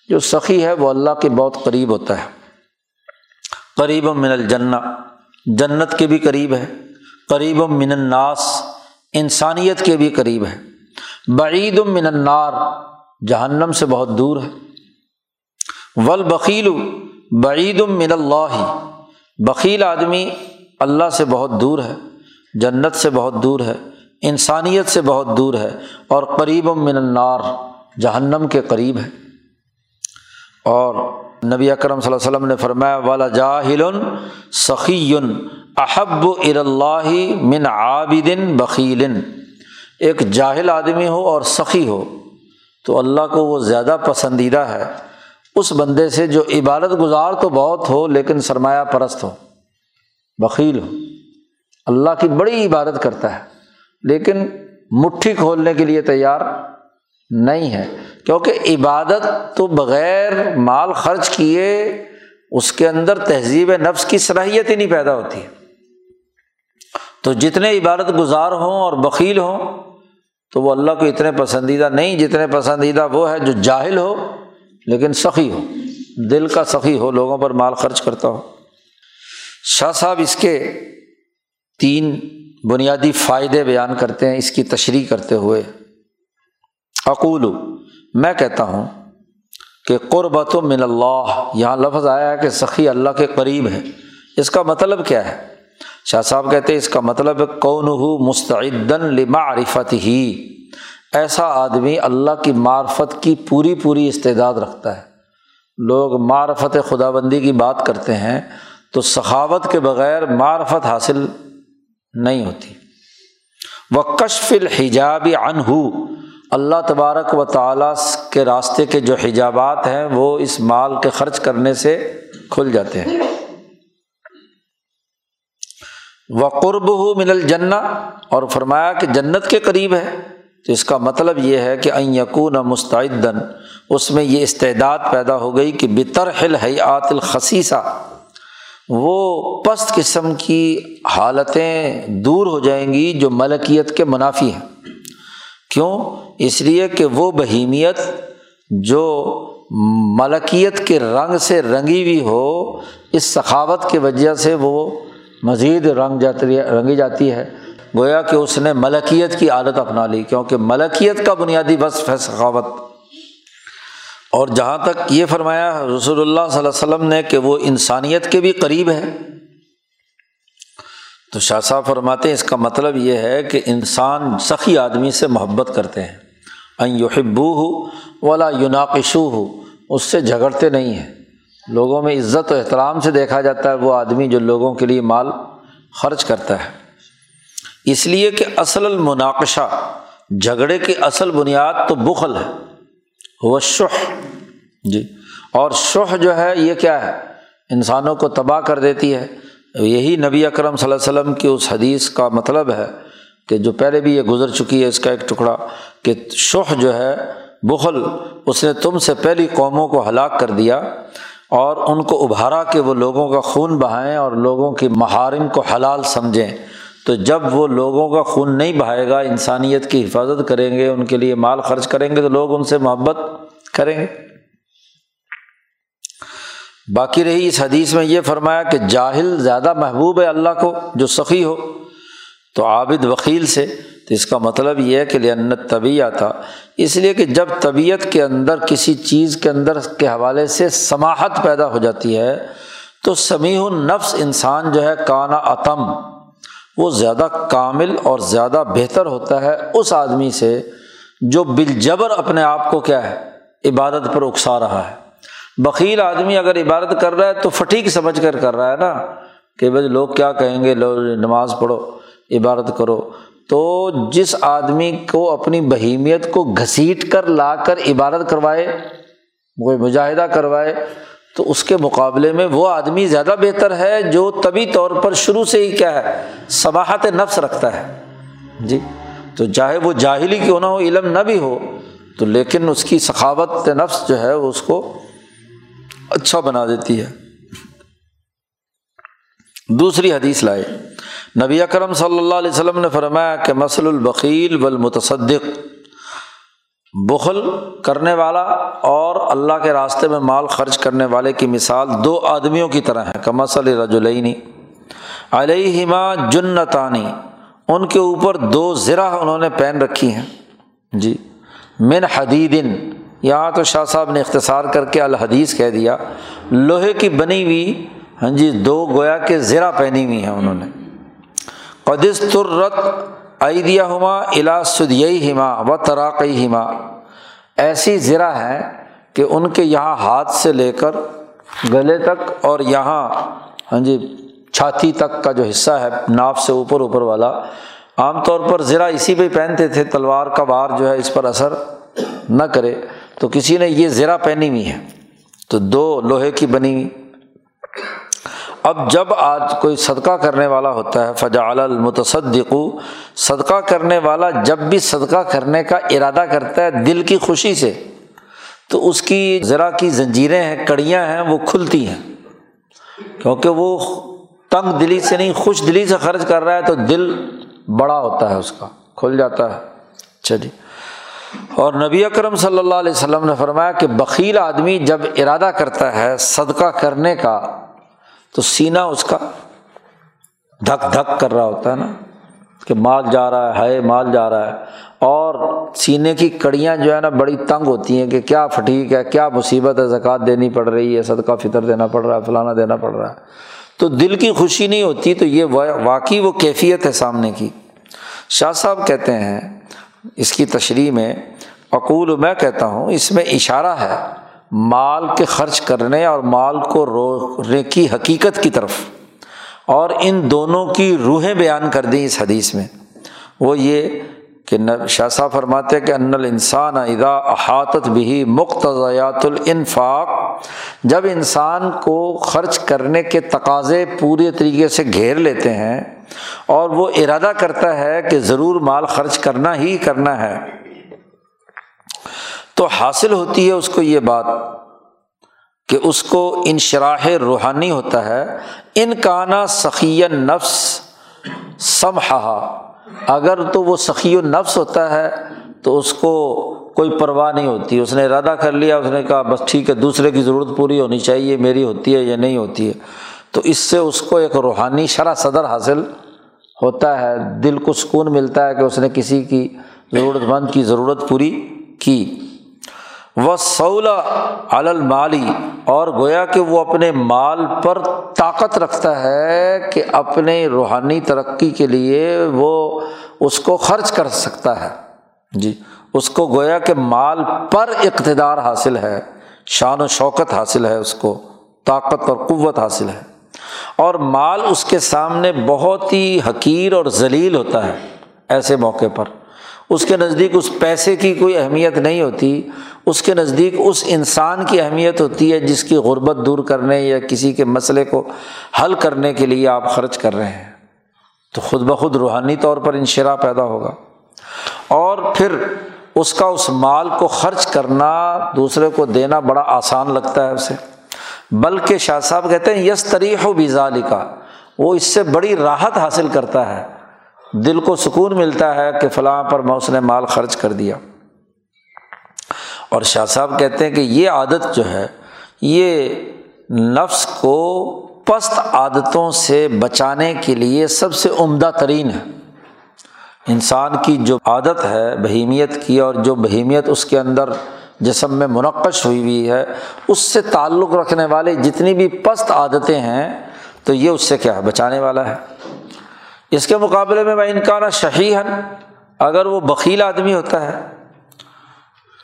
جو سخی ہے وہ اللہ کے بہت قریب ہوتا ہے۔ قریب من الجنہ۔ جنت کے بھی قریب ہے۔ قریب من الناس۔ انسانیت کے بھی قریب ہے۔ بعید من النار، جہنم سے بہت دور ہے۔ ول بکیل بعید من اللہ بکیل آدمی اللہ سے بہت دور ہے، جنت سے بہت دور ہے، انسانیت سے بہت دور ہے، اور قریب من النار، جہنم کے قریب ہے۔ اور نبی اکرم صلی اللہ علیہ وسلم نے فرمایا، والا جاہل سخی احب الا من عابدن بخیل۔ ایک جاہل آدمی ہو اور سخی ہو، تو اللہ کو وہ زیادہ پسندیدہ ہے۔ اس بندے سے جو عبادت گزار تو بہت ہو، لیکن سرمایہ پرست ہو، بخیل ہو۔ اللہ کی بڑی عبادت کرتا ہے، لیکن مٹھی کھولنے کے لیے تیار نہیں ہے۔ کیونکہ عبادت تو بغیر مال خرچ کیے اس کے اندر تہذیب نفس کی صلاحیت ہی نہیں پیدا ہوتی۔ تو جتنے عبادت گزار ہوں اور بکیل ہوں تو وہ اللہ کو اتنے پسندیدہ نہیں، جتنے پسندیدہ وہ ہے جو جاہل ہو، لیکن سخی ہو۔ دل کا سخی ہو، لوگوں پر مال خرچ کرتا ہو۔ شاہ صاحب اس کے تین بنیادی فائدے بیان کرتے ہیں، اس کی تشریح کرتے ہوئے۔ اقول، میں کہتا ہوں کہ قربت و من اللہ۔ یہاں لفظ آیا ہے کہ سخی اللہ کے قریب ہے۔ اس کا مطلب کیا ہے؟ شاہ صاحب کہتے اس کا مطلب کون ہو مستعدن لما عرفت ہی ایسا آدمی اللہ کی معرفت کی پوری پوری استعداد رکھتا ہے۔ لوگ معرفت خدا بندی کی بات کرتے ہیں تو سخاوت کے بغیر معرفت حاصل نہیں ہوتی۔ وہ کشف الحجاب انہ اللہ تبارک و تعالیٰ کے راستے کے جو حجابات ہیں، وہ اس مال کے خرچ کرنے سے کھل جاتے ہیں۔ و قرب ہو من الجنا اور فرمایا کہ جنت کے قریب ہے۔ تو اس کا مطلب یہ ہے کہ این یقون مستعدن اس میں یہ استعداد پیدا ہو گئی کہ بتر حیات الخصیصہ وہ پست قسم کی حالتیں دور ہو جائیں گی جو ملکیت کے منافی ہیں۔ کیوں؟ اس لیے کہ وہ بہیمیت جو ملکیت کے رنگ سے رنگی ہوئی ہو، اس سخاوت کی وجہ سے وہ مزید رنگ جاتی رنگی جاتی ہے۔ گویا کہ اس نے ملکیت کی عادت اپنا لی، کیونکہ ملکیت کا بنیادی وصف ہے سخاوت۔ اور جہاں تک یہ فرمایا رسول اللہ صلی اللہ علیہ وسلم نے کہ وہ انسانیت کے بھی قریب ہے، تو شاہ صاحب فرماتے ہیں، اس کا مطلب یہ ہے کہ انسان سخی آدمی سے محبت کرتے ہیں۔ این یحبو ہو ولا یوناقشو ہو اس سے جھگڑتے نہیں ہیں۔ لوگوں میں عزت و احترام سے دیکھا جاتا ہے وہ آدمی جو لوگوں کے لیے مال خرچ کرتا ہے۔ اس لیے کہ اصل المناقشہ، جھگڑے کی اصل بنیاد تو بخل ہے۔ وہ شہ جی۔ اور شہ جو ہے، یہ کیا ہے؟ انسانوں کو تباہ کر دیتی ہے۔ یہی نبی اکرم صلی اللہ علیہ وسلم کی اس حدیث کا مطلب ہے کہ جو پہلے بھی یہ گزر چکی ہے، اس کا ایک ٹکڑا کہ شہ جو ہے، بخل، اس نے تم سے پہلی قوموں کو ہلاک کر دیا۔ اور ان کو ابھارا کہ وہ لوگوں کا خون بہائیں اور لوگوں کی محارم کو حلال سمجھیں۔ تو جب وہ لوگوں کا خون نہیں بہائے گا، انسانیت کی حفاظت کریں گے، ان کے لیے مال خرچ کریں گے، تو لوگ ان سے محبت کریں گے۔ باقی رہی اس حدیث میں یہ فرمایا کہ جاہل زیادہ محبوب ہے اللہ کو جو سخی ہو۔ تو عابد وکیل سے تو اس کا مطلب یہ ہے کہ لنت طبیعت تھا اس لیے کہ جب طبیعت کے اندر کسی چیز کے اندر کے حوالے سے سماہت پیدا ہو جاتی ہے، تو سمیع النفس انسان جو ہے کانا عتم وہ زیادہ کامل اور زیادہ بہتر ہوتا ہے اس آدمی سے جو بالجبر اپنے آپ کو کیا ہے، عبادت پر اکسا رہا ہے۔ بکیل آدمی اگر عبادت کر رہا ہے تو فٹیک سمجھ کر کر رہا ہے نا کہ بھائی لوگ کیا کہیں گے، لوگ نماز پڑھو، عبادت کرو۔ تو جس آدمی کو اپنی بہیمیت کو گھسیٹ کر لا کر عبادت کروائے کوئی مجاہدہ کروائے، تو اس کے مقابلے میں وہ آدمی زیادہ بہتر ہے جو طبی طور پر شروع سے ہی کیا ہے صباحت نفس رکھتا ہے۔ جی تو چاہے وہ جاہلی کیوں نہ ہو، علم نہ بھی ہو، تو لیکن اس کی ثقافت نفس جو ہے اس کو اچھا بنا دیتی ہے۔ دوسری حدیث لائے۔ نبی اکرم صلی اللہ علیہ وسلم نے فرمایا کہ مسل البقیل والمتصدق، بخل کرنے والا اور اللہ کے راستے میں مال خرچ کرنے والے کی مثال دو آدمیوں کی طرح ہے کمسل رجولینی علیہما جنتانی، ان کے اوپر دو ذرا انہوں نے پہن رکھی ہیں۔ جی من حدیدن، یہاں تو شاہ صاحب نے اختصار کر کے الحدیث کہہ دیا، لوہے کی بنی ہوئی ہاں جی دو گویا کے زرا پہنی ہوئی ہیں انہوں نے۔ قدس ترت عیدیہ ہما الا سدیئی ہما و تراقی ہما ایسی زرا ہے کہ ان کے یہاں ہاتھ سے لے کر گلے تک اور یہاں ہاں جی چھاتی تک کا جو حصہ ہے، ناف سے اوپر اوپر والا۔ عام طور پر زرا اسی پہ پہنتے تھے، تلوار کا بار جو ہے اس پر اثر نہ کرے۔ تو کسی نے یہ زرا پہنی ہوئی ہے۔ تو دو لوہے کی بنی ہوئی اب جب آج کوئی صدقہ کرنے والا ہوتا ہے فجا المتصدق، صدقہ کرنے والا جب بھی صدقہ کرنے کا ارادہ کرتا ہے دل کی خوشی سے، تو اس کی ذرا کی زنجیریں ہیں، کڑیاں ہیں، وہ کھلتی ہیں۔ کیونکہ وہ تنگ دلی سے نہیں، خوش دلی سے خرچ کر رہا ہے، تو دل بڑا ہوتا ہے اس کا، کھل جاتا ہے۔ اچھا جی اور نبی اکرم صلی اللہ علیہ وسلم نے فرمایا کہ بکیل آدمی جب ارادہ کرتا ہے صدقہ کرنے کا تو سینا اس کا دھک دھک کر رہا ہوتا ہے نا، کہ مال جا رہا ہے ہائے مال جا رہا ہے۔ اور سینے کی کڑیاں جو ہے نا، بڑی تنگ ہوتی ہیں کہ کیا پھٹیک ہے، کیا مصیبت ہے زکوٰۃ دینی پڑ رہی ہے، صدقہ فطر دینا پڑ رہا ہے، فلانا دینا پڑ رہا ہے۔ تو دل کی خوشی نہیں ہوتی، تو یہ واقعی وہ کیفیت ہے سامنے کی۔ شاہ صاحب کہتے ہیں، اس کی تشریح میں، اقول میں کہتا ہوں، اس میں اشارہ ہے۔ مال کے خرچ کرنے اور مال کو روکنے کی حقیقت کی طرف۔ اور ان دونوں کی روحیں بیان کر دیں اس حدیث میں۔ وہ یہ کہ شاہ صاحب فرماتے کہ ان الانسان ادا احاطت بھی مقتضیات الانفاق، جب انسان کو خرچ کرنے کے تقاضے پورے طریقے سے گھیر لیتے ہیں اور وہ ارادہ کرتا ہے کہ ضرور مال خرچ کرنا ہی کرنا ہے۔ تو حاصل ہوتی ہے اس کو یہ بات کہ اس کو انشراح روحانی ہوتا ہے، ان کا نا سخی نفس سمحا اگر تو وہ سخی و نفس ہوتا ہے تو اس کو کوئی پرواہ نہیں ہوتی، اس نے ارادہ کر لیا، اس نے کہا بس ٹھیک ہے، دوسرے کی ضرورت پوری ہونی چاہیے، میری ہوتی ہے یا نہیں ہوتی ہے۔ تو اس سے اس کو ایک روحانی شرح صدر حاصل ہوتا ہے، دل کو سکون ملتا ہے کہ اس نے کسی کی ضرورت مند کی ضرورت پوری کی۔ وہ سولہ المالی اور گویا کہ وہ اپنے مال پر طاقت رکھتا ہے کہ اپنے روحانی ترقی کے لیے وہ اس کو خرچ کر سکتا ہے۔ جی اس کو گویا کہ مال پر اقتدار حاصل ہے، شان و شوکت حاصل ہے، اس کو طاقت اور قوت حاصل ہے۔ اور مال اس کے سامنے بہت ہی حقیر اور ذلیل ہوتا ہے ایسے موقع پر۔ اس کے نزدیک اس پیسے کی کوئی اہمیت نہیں ہوتی، اس کے نزدیک اس انسان کی اہمیت ہوتی ہے جس کی غربت دور کرنے یا کسی کے مسئلے کو حل کرنے کے لیے آپ خرچ کر رہے ہیں۔ تو خود بخود روحانی طور پر انشرا پیدا ہوگا۔ اور پھر اس کا اس مال کو خرچ کرنا دوسرے کو دینا بڑا آسان لگتا ہے اسے۔ بلکہ شاہ صاحب کہتے ہیں یس تریح و بیزالی کا وہ اس سے بڑی راحت حاصل کرتا ہے۔ دل کو سکون ملتا ہے کہ فلاں پر میں اس نے مال خرچ کر دیا۔ اور شاہ صاحب کہتے ہیں کہ یہ عادت جو ہے، یہ نفس کو پست عادتوں سے بچانے کے لیے سب سے عمدہ ترین ہے۔ انسان کی جو عادت ہے، بہیمیت کی، اور جو بہیمیت اس کے اندر جسم میں منقش ہوئی ہوئی ہے، اس سے تعلق رکھنے والے جتنی بھی پست عادتیں ہیں، تو یہ اس سے کیا ہے، بچانے والا ہے۔ اس کے مقابلے میں میں انکان شہیحن اگر وہ بکیل آدمی ہوتا ہے،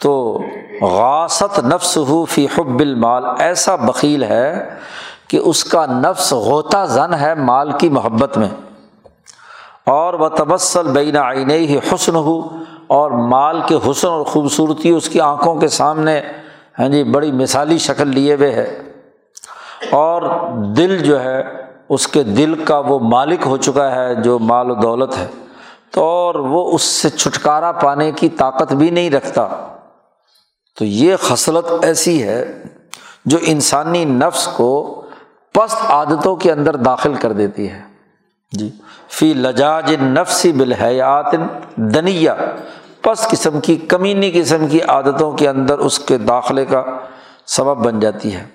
تو غاست نفس ہو فی حب المال، ایسا بکیل ہے کہ اس کا نفس غوطہ زن ہے مال کی محبت میں۔ اور وہ تبسل بین آئین ہی حسن ہو اور مال کے حسن اور خوبصورتی اس کی آنکھوں کے سامنے ہاں جی بڑی مثالی شکل لیے ہوئے ہے۔ اور دل جو ہے اس کے دل کا وہ مالک ہو چکا ہے جو مال و دولت ہے۔ تو اور وہ اس سے چھٹکارا پانے کی طاقت بھی نہیں رکھتا۔ تو یہ خصلت ایسی ہے جو انسانی نفس کو پست عادتوں کے اندر داخل کر دیتی ہے۔ جی۔ فی لجاج نفسی بالحیات دنیا پس قسم کی، کمینی قسم کی عادتوں کے اندر اس کے داخلے کا سبب بن جاتی ہے۔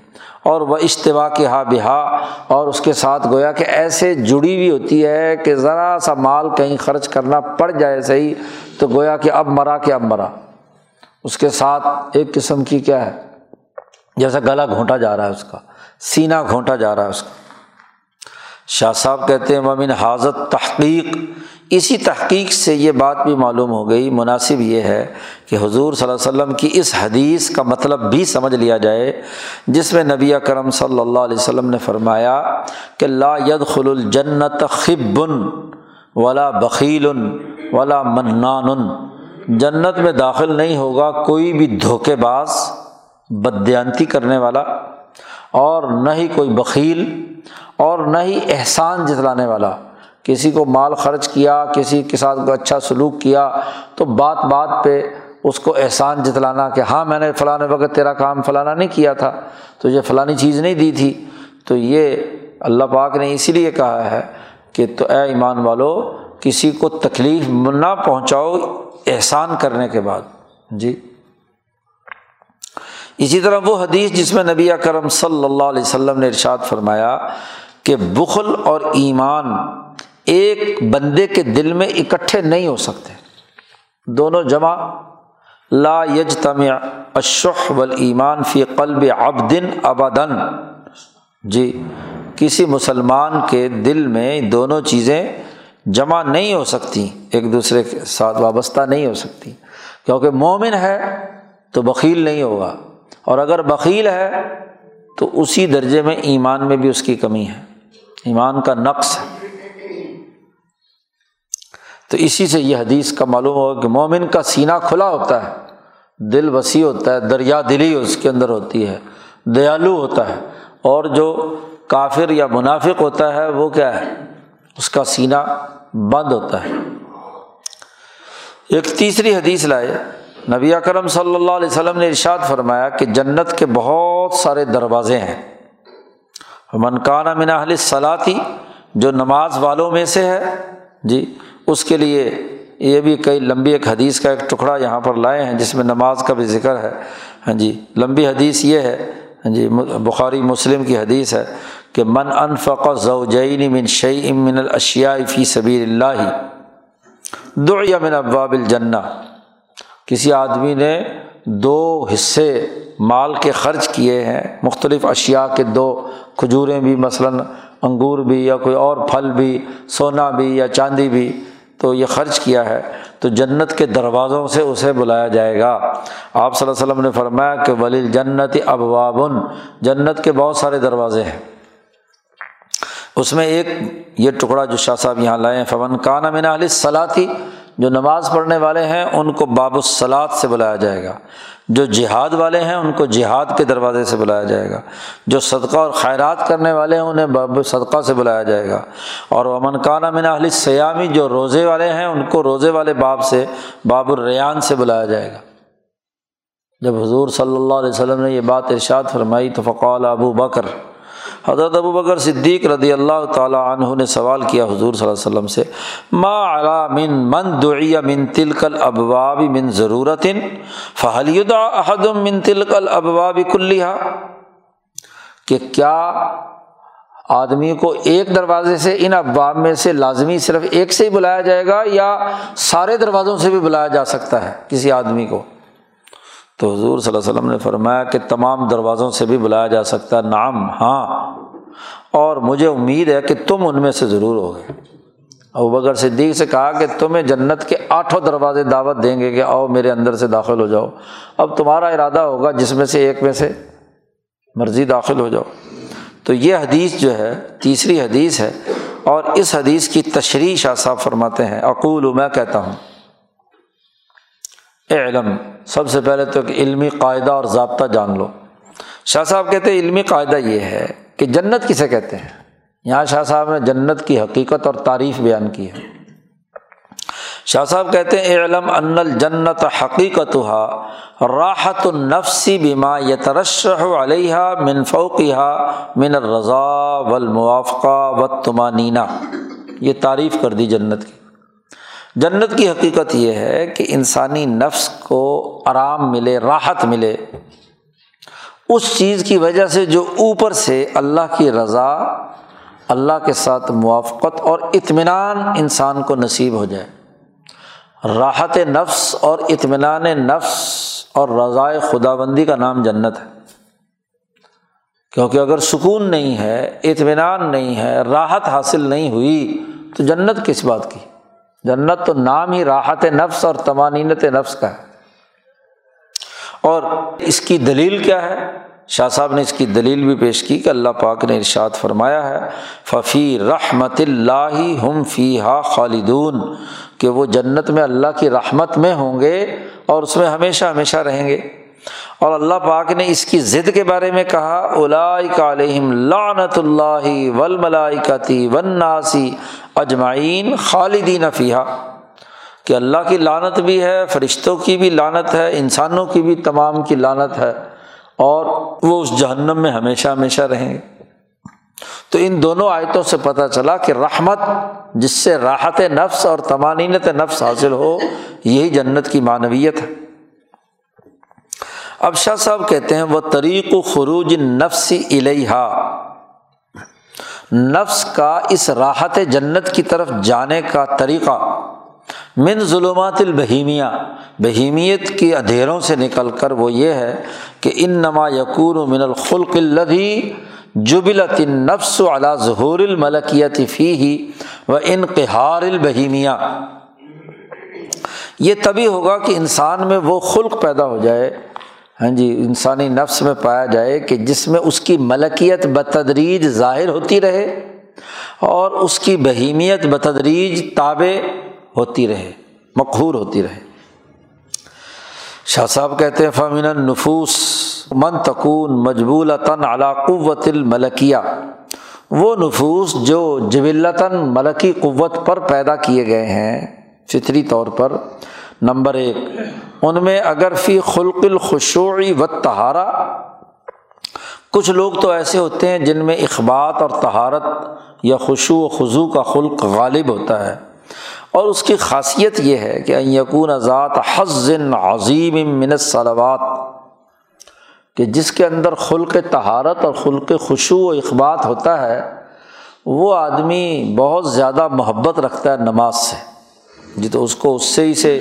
اور وہ اشتوا کے ہا بہا، اور اس کے ساتھ گویا کہ ایسے جڑی ہوئی ہوتی ہے کہ ذرا سا مال کہیں خرچ کرنا پڑ جائے صحیح، تو گویا کہ اب مرا کہ اب مرا۔ اس کے ساتھ ایک قسم کی کیا ہے؟ جیسا گلا گھونٹا جا رہا ہے اس کا سینا گھونٹا جا رہا ہے اس کا۔ شاہ صاحب کہتے ہیں ممن حاضت تحقیق اسی تحقیق سے یہ بات بھی معلوم ہو گئی، مناسب یہ ہے کہ حضور صلی اللہ علیہ وسلم کی اس حدیث کا مطلب بھی سمجھ لیا جائے، جس میں نبی کرم صلی اللہ علیہ وسلم نے فرمایا کہ لا ید خل الجنت خبن ولا بخیل ولا منان۔ جنت میں داخل نہیں ہوگا کوئی بھی دھوکے باز بدیانتی کرنے والا، اور نہ ہی کوئی بخیل، اور نہ ہی احسان جتلانے والا۔ کسی کو مال خرچ کیا، کسی کے ساتھ کو اچھا سلوک کیا، تو بات بات پہ اس کو احسان جتلانا کہ ہاں میں نے فلاں وقت تیرا کام فلانا نہیں کیا تھا، تو یہ فلانی چیز نہیں دی تھی۔ تو یہ اللہ پاک نے اسی لیے کہا ہے کہ تو اے ایمان والو، کسی کو تکلیف نہ پہنچاؤ احسان کرنے کے بعد۔ جی۔ اسی طرح وہ حدیث جس میں نبی کرم صلی اللہ علیہ وسلم نے ارشاد فرمایا کہ بخل اور ایمان ایک بندے کے دل میں اکٹھے نہیں ہو سکتے۔ دونوں جمع۔ لا یج تم اشح و ایمان فی قلب ابدن ابدن جی کسی مسلمان کے دل میں دونوں چیزیں جمع نہیں ہو سکتی، ایک دوسرے کے ساتھ وابستہ نہیں ہو سکتی۔ کیونکہ مومن ہے تو بکیل نہیں ہوگا۔ اور اگر بکیل ہے تو اسی درجے میں ایمان میں بھی اس کی کمی ہے۔ ایمان کا نقص ہے۔ تو اسی سے یہ حدیث کا معلوم ہوگا کہ مومن کا سینہ کھلا ہوتا ہے، دل وسیع ہوتا ہے، دریا دلی اس کے اندر ہوتی ہے، دیالو ہوتا ہے، اور جو کافر یا منافق ہوتا ہے وہ کیا ہے؟ اس کا سینہ بند ہوتا ہے۔ ایک تیسری حدیث لائے، نبی اکرم صلی اللہ علیہ وسلم نے ارشاد فرمایا کہ جنت کے بہت سارے دروازے ہیں۔ منکانہ من صلاحی جو نماز والوں میں سے ہے جی اس کے لیے یہ بھی کئی لمبی ایک حدیث کا ایک ٹکڑا یہاں پر لائے ہیں جس میں نماز کا بھی ذکر ہے۔ ہاں جی لمبی حدیث یہ ہے۔ ہاں جی بخاری مسلم کی حدیث ہے کہ من انفق زوجین من شعی من الاشیاء فی صبیر اللہ دعی من ابواب الجنہ۔ کسی آدمی نے دو حصے مال کے خرچ کیے ہیں، مختلف اشیا کے دو، کھجوریں بھی مثلاً، انگور بھی یا کوئی اور پھل بھی، سونا بھی یا چاندی بھی۔ تو یہ خرچ کیا ہے، تو جنت کے دروازوں سے اسے بلایا جائے گا۔ آپ صلی اللہ علیہ وسلم نے فرمایا کہ ولی جنت ابوابن جنت کے بہت سارے دروازے ہیں۔ اس میں ایک یہ ٹکڑا جو شاہ صاحب یہاں لائے ہیں فون کانا من علی صلاحی جو نماز پڑھنے والے ہیں، ان کو باب الصلاط سے بلایا جائے گا۔ جو جہاد والے ہیں، ان کو جہاد کے دروازے سے بلایا جائے گا۔ جو صدقہ اور خیرات کرنے والے ہیں، انہیں باب صدقہ سے بلایا جائے گا۔ اور امن کانا من اہل سیامی جو روزے والے ہیں، ان کو روزے والے باب سے، باب الریان سے بلایا جائے گا۔ جب حضور صلی اللہ علیہ وسلم نے یہ بات ارشاد فرمائی، تو فقال ابو بکر حضرت ابو بکر صدیق رضی اللہ تعالیٰ عنہ نے سوال کیا حضور صلی اللہ علیہ وسلم سے، ما علا من من دعی من تلکل ابواب من ضرورت فہل احد من تلکل ابواب کلیہ کہ کیا آدمی کو ایک دروازے سے ان ابواب میں سے لازمی صرف ایک سے ہی بلایا جائے گا یا سارے دروازوں سے بھی بلایا جا سکتا ہے کسی آدمی کو؟ تو حضور صلی اللہ علیہ وسلم نے فرمایا کہ تمام دروازوں سے بھی بلایا جا سکتا ہے۔ نام ہاں۔ اور مجھے امید ہے کہ تم ان میں سے ضرور ہوگے۔ ابو بکر صدیق سے کہا کہ تمہیں جنت کے آٹھوں دروازے دعوت دیں گے کہ آؤ میرے اندر سے داخل ہو جاؤ۔ اب تمہارا ارادہ ہوگا جس میں سے ایک میں سے مرضی داخل ہو جاؤ۔ تو یہ حدیث جو ہے، تیسری حدیث ہے اور اس حدیث کی تشریح شاہ صاحب فرماتے ہیں۔ اقول، میں کہتا ہوں۔ اے علم سب سے پہلے تو علمی قاعدہ اور ضابطہ جان لو۔ شاہ صاحب کہتے ہیں علمی قاعدہ یہ ہے کہ جنت کسے کہتے ہیں؟ یہاں شاہ صاحب نے جنت کی حقیقت اور تعریف بیان کی ہے۔ شاہ صاحب کہتے ہیں علم ان الجنت حقیقت راحت النفسی بیما یترشح علیہ من فوقہ من الرضا و الموافقہ و یہ تعریف کر دی جنت کی۔ جنت کی حقیقت یہ ہے کہ انسانی نفس کو آرام ملے، راحت ملے۔ اس چیز کی وجہ سے جو اوپر سے اللہ کی رضا، اللہ کے ساتھ موافقت اور اطمینان انسان کو نصیب ہو جائے۔ راحت نفس اور اطمینان نفس اور رضائے خدا بندی کا نام جنت ہے۔ کیونکہ اگر سکون نہیں ہے، اطمینان نہیں ہے، راحت حاصل نہیں ہوئی تو جنت کس بات کی؟ جنت تو نام ہی راحت نفس اور تمانینت نفس کا ہے۔ اور اس کی دلیل کیا ہے؟ شاہ صاحب نے اس کی دلیل بھی پیش کی کہ اللہ پاک نے ارشاد فرمایا ہے ففی رحمت اللہ ہم فی ہا خالدون۔ کہ وہ جنت میں اللہ کی رحمت میں ہوں گے اور اس میں ہمیشہ ہمیشہ رہیں گے۔ اور اللہ پاک نے اس کی ضد کے بارے میں کہا علیہم لعنت اللہ ول ملائکتی ون ناسی اجمعین خالدین فیحہ کہ اللہ کی لانت بھی ہے، فرشتوں کی بھی لانت ہے، انسانوں کی بھی تمام کی لانت ہے، اور وہ اس جہنم میں ہمیشہ ہمیشہ رہیں گے۔ تو ان دونوں آیتوں سے پتہ چلا کہ رحمت، جس سے راحت نفس اور تمانینت نفس حاصل ہو، یہی جنت کی معنویت ہے۔ اب شاہ صاحب کہتے ہیں، وہ طریق و خروج نفسی الحا نفس کا اس راحت جنت کی طرف جانے کا طریقہ۔ من ظلمات البہیمیہ۔ بہیمیت کی ادھیروں سے نکل کر وہ یہ ہے کہ ان نما یقون من الخلق الدھی جبلت نفس علا ظہور الملکیت فی ہی و انقہار البہیمیہ۔ یہ تبھی ہوگا کہ انسان میں وہ خلق پیدا ہو جائے ہاں جی انسانی نفس میں پایا جائے کہ جس میں اس کی ملکیت بتدریج ظاہر ہوتی رہے اور اس کی بہیمیت بتدریج تابع ہوتی رہے، مقہور ہوتی رہے۔ شاہ صاحب کہتے ہیں فامین النفوس من تکون مجبول تن قوت الملکیہ وہ نفوس جو جبلتاً ملکی قوت پر پیدا کیے گئے ہیں، فطری طور پر۔ نمبر ایک ان میں اگر فی خلق الخشوعی و تہارا کچھ لوگ تو ایسے ہوتے ہیں جن میں اخبات اور تہارت یا خوشو و خضو کا خلق غالب ہوتا ہے۔ اور اس کی خاصیت یہ ہے کہ یقون ذات حزن عظیم من الصلوات، کہ جس کے اندر خلق تہارت اور خلق خوشو و اخبات ہوتا ہے، وہ آدمی بہت زیادہ محبت رکھتا ہے نماز سے۔ جی تو اس کو اس سے ہی سے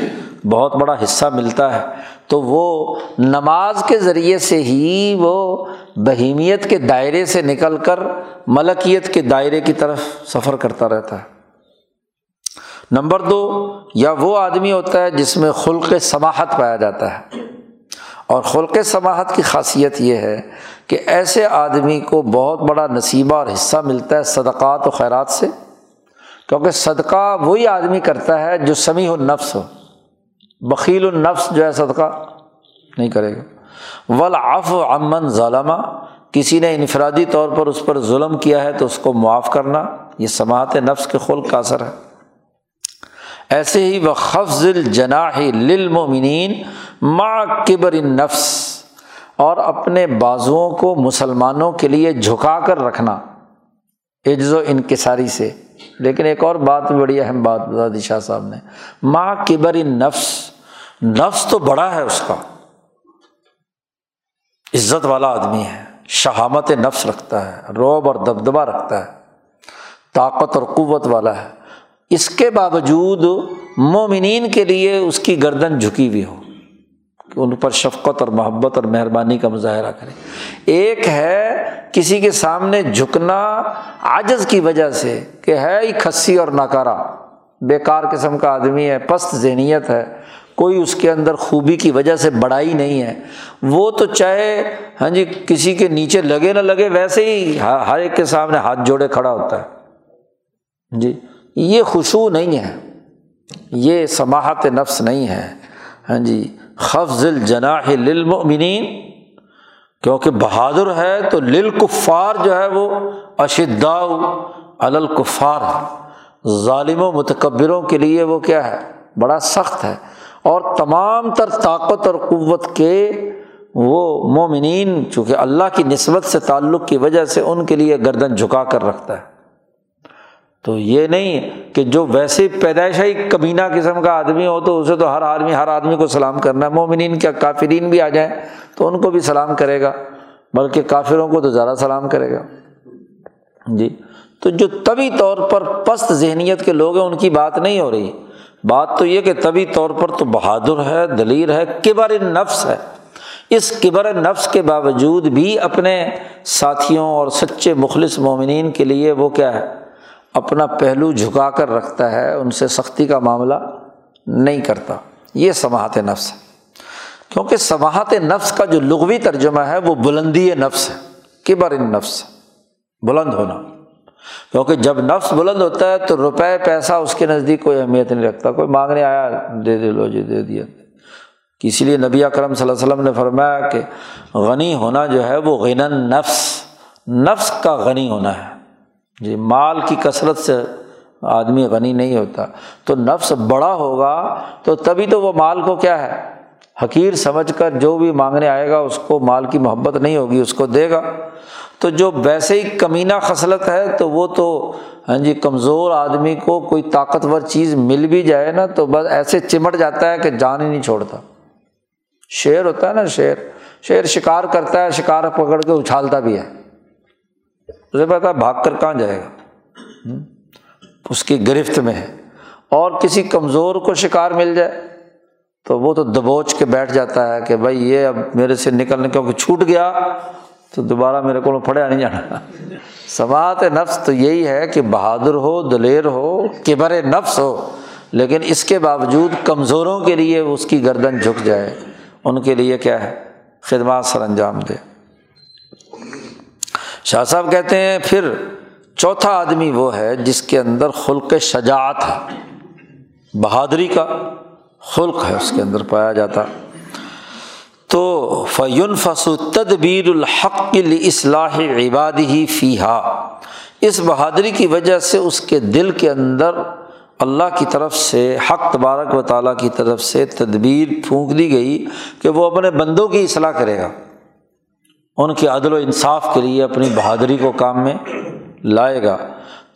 بہت بڑا حصہ ملتا ہے، تو وہ نماز کے ذریعے سے ہی وہ بہیمیت کے دائرے سے نکل کر ملکیت کے دائرے کی طرف سفر کرتا رہتا ہے۔ نمبر دو، یا وہ آدمی ہوتا ہے جس میں خلق سماہت پایا جاتا ہے۔ اور خلق سماہت کی خاصیت یہ ہے کہ ایسے آدمی کو بہت بڑا نصیبہ اور حصہ ملتا ہے صدقات و خیرات سے، کیونکہ صدقہ وہی آدمی کرتا ہے جو سمیع النفس ہو۔ بکیل النفس جو ہے صدقہ نہیں کرے گا۔ ولاف امن ظالمہ کسی نے انفرادی طور پر اس پر ظلم کیا ہے تو اس کو معاف کرنا، یہ سماعت نفس کے خلق کا اثر ہے۔ ایسے ہی وہ خفظ الجناح للمومنین ما کبر نفس اور اپنے بازوؤں کو مسلمانوں کے لیے جھکا کر رکھنا، عجز و انکساری سے۔ لیکن ایک اور بات بڑی اہم بات بتا دی شاہ صاحب نے۔ ماں کبر نفس نفس تو بڑا ہے اس کا۔ عزت والا آدمی ہے، شہامت نفس رکھتا ہے، روب اور دبدبا رکھتا ہے، طاقت اور قوت والا ہے۔ اس کے باوجود مومنین کے لیے اس کی گردن جھکی ہوئی ہو۔ کہ ان پر شفقت اور محبت اور مہربانی کا مظاہرہ کرے ایک ہے کسی کے سامنے جھکنا عجز کی وجہ سے کہ ہے ہی کھسی اور ناکارا بیکار قسم کا آدمی ہے، پست ذہنیت ہے، کوئی اس کے اندر خوبی کی وجہ سے بڑائی نہیں ہے۔ وہ تو چاہے ہاں جی کسی کے نیچے لگے نہ لگے، ویسے ہی ہر ایک کے سامنے ہاتھ جوڑے کھڑا ہوتا ہے۔ جی یہ خوشبو نہیں ہے۔ یہ سماحت نفس نہیں ہے۔ ہاں جی خفض الجناح للمؤمنین، کیونکہ بہادر ہے تو للکفار جو ہے وہ اشدا الکفار ہے ظالم و متکبروں کے لیے وہ کیا ہے؟ بڑا سخت ہے۔ اور تمام تر طاقت اور قوت کے وہ مومنین، چونکہ اللہ کی نسبت سے تعلق کی وجہ سے ان کے لیے گردن جھکا کر رکھتا ہے۔ تو یہ نہیں کہ جو ویسے پیدائشی کبینہ قسم کا آدمی ہو تو اسے تو ہر آدمی ہر آدمی کو سلام کرنا ہے۔ مومنین کیا کافرین بھی آ جائیں تو ان کو بھی سلام کرے گا، بلکہ کافروں کو تو زیادہ سلام کرے گا۔ جی تو جو طبی طور پر پست ذہنیت کے لوگ ہیں، ان کی بات نہیں ہو رہی۔ بات تو یہ کہ طبی طور پر تو بہادر ہے، دلیر ہے، کبر نفس ہے۔ اس کبر نفس کے باوجود بھی اپنے ساتھیوں اور سچے مخلص مومنین کے لیے وہ کیا ہے؟ اپنا پہلو جھکا کر رکھتا ہے، ان سے سختی کا معاملہ نہیں کرتا۔ یہ سماعت نفس ہے۔ کیونکہ سماعت نفس کا جو لغوی ترجمہ ہے، وہ بلندی نفس ہے۔ کبر نفس بلند ہونا۔ کیونکہ جب نفس بلند ہوتا ہے، تو روپے، پیسہ اس کے نزدیک کوئی اہمیت نہیں رکھتا۔ کوئی مانگنے آیا، دے دے لو جی دے دیا۔ اسی لیے نبی اکرم صلی اللہ علیہ وسلم نے فرمایا کہ غنی ہونا جو ہے، وہ غن نفس۔ نفس کا غنی ہونا ہے۔ جی مال کی کثرت سے آدمی غنی نہیں ہوتا۔ تو نفس بڑا ہوگا تو تبھی تو وہ مال کو کیا ہے؟ حقیر سمجھ کر جو بھی مانگنے آئے گا، اس کو مال کی محبت نہیں ہوگی، اس کو دے گا۔ تو جو ویسے ہی کمینہ خصلت ہے، تو وہ تو ہاں جی کمزور آدمی کو کوئی طاقتور چیز مل بھی جائے نا، تو بس ایسے چمٹ جاتا ہے کہ جان ہی نہیں چھوڑتا۔ شیر ہوتا ہے نا، شیر۔ شیر شکار کرتا ہے، شکار پکڑ کے اچھالتا بھی ہے۔ اسے پتا بھاگ کر کہاں جائے گا۔ اس کی گرفت میں ہے اور کسی کمزور کو شکار مل جائے تو وہ تو دبوچ کے بیٹھ جاتا ہے کہ بھائی یہ اب میرے سے نکلنے کیونکہ چھوٹ گیا تو دوبارہ میرے کو پڑھیا نہیں جانا۔ سماعت نفس تو یہی ہے کہ بہادر ہو، دلیر ہو کہ بر نفس ہو، لیکن اس کے باوجود کمزوروں کے لیے اس کی گردن جھک جائے۔ ان کے لیے کیا ہے؟ خدمات سر انجام دے۔ شاہ صاحب کہتے ہیں، پھر چوتھا آدمی وہ ہے جس کے اندر خلق شجاعت ہے۔ بہادری کا خلق ہے، اس کے اندر پایا جاتا۔ تو فیون فسو تدبیر الحق اصلاح عباد ہی فی اس بہادری کی وجہ سے اس کے دل کے اندر اللہ کی طرف سے، حق تبارک و تعالیٰ کی طرف سے تدبیر پھونک دی گئی کہ وہ اپنے بندوں کی اصلاح کرے گا۔ ان کے عدل و انصاف کے لیے اپنی بہادری کو کام میں لائے گا۔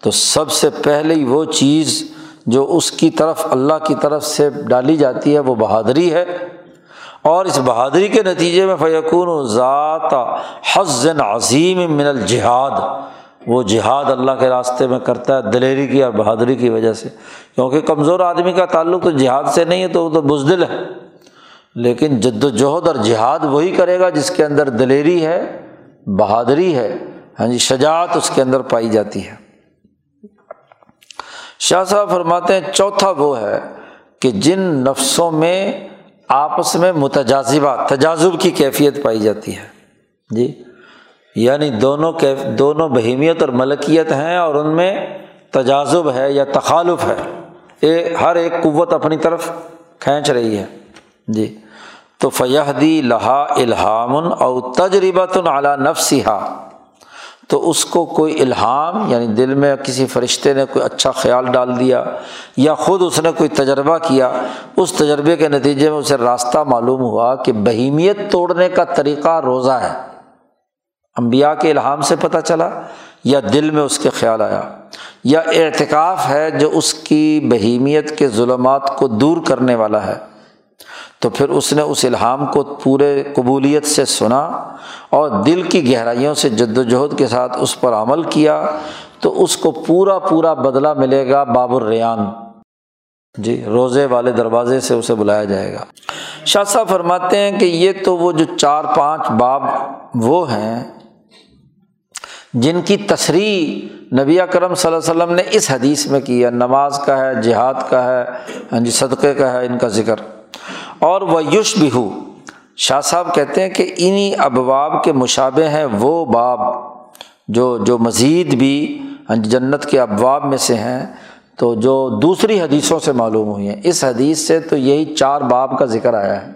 تو سب سے پہلے ہی وہ چیز جو اس کی طرف، اللہ کی طرف سے ڈالی جاتی ہے، وہ بہادری ہے۔ اور اس بہادری کے نتیجے میں فیقون و ذات حسن عظیم من الجہاد۔ وہ جہاد اللہ کے راستے میں کرتا ہے دلیری کی اور بہادری کی وجہ سے۔ کیونکہ کمزور آدمی کا تعلق تو جہاد سے نہیں ہے، تو وہ تو بزدل ہے۔ لیکن جد و جہد اور جہاد وہی کرے گا جس کے اندر دلیری ہے، بہادری ہے۔ ہاں جی شجاعت اس کے اندر پائی جاتی ہے۔ شاہ صاحب فرماتے ہیں، چوتھا وہ ہے کہ جن نفسوں میں آپس میں متجازبہ تجازب کی کیفیت پائی جاتی ہے۔ جی یعنی دونوں کیف، دونوں بہیمیت اور ملکیت ہیں اور ان میں تجازب ہے یا تخالف ہے۔ اے، ہر ایک قوت اپنی طرف کھینچ رہی ہے۔ جی۔ تو فیحدی لہا الحام او تجربۃ اعلیٰ نفسا تو اس کو کوئی الہام یعنی دل میں کسی فرشتے نے کوئی اچھا خیال ڈال دیا یا خود اس نے کوئی تجربہ کیا، اس تجربے کے نتیجے میں اسے راستہ معلوم ہوا کہ بہیمیت توڑنے کا طریقہ روزہ ہے۔ امبیا کے الہام سے پتہ چلا یا دل میں اس کے خیال آیا۔ یا اعتکاف ہے جو اس کی بہیمیت کے ظلمات کو دور کرنے والا ہے۔ تو پھر اس نے اس الہام کو پورے قبولیت سے سنا اور دل کی گہرائیوں سے جد وجہد کے ساتھ اس پر عمل کیا تو اس کو پورا پورا بدلہ ملے گا باب الریان جی روزے والے دروازے سے اسے بلایا جائے گا۔ شاہ صاحب فرماتے ہیں کہ یہ تو وہ جو چار پانچ باب وہ ہیں جن کی تصریح نبی کرم صلی اللہ علیہ وسلم نے اس حدیث میں کی ہے۔ نماز کا ہے، جہاد کا ہے ہاں جی صدقے کا ہے، ان کا ذکر۔ اور وہ یوش بھی ہو شاہ صاحب کہتے ہیں کہ انہیں ابواب کے مشابے ہیں وہ باب جو جو مزید بھی جنت کے ابواب میں سے ہیں، تو جو دوسری حدیثوں سے معلوم ہوئی ہیں۔ اس حدیث سے تو یہی چار باب کا ذکر آیا ہے۔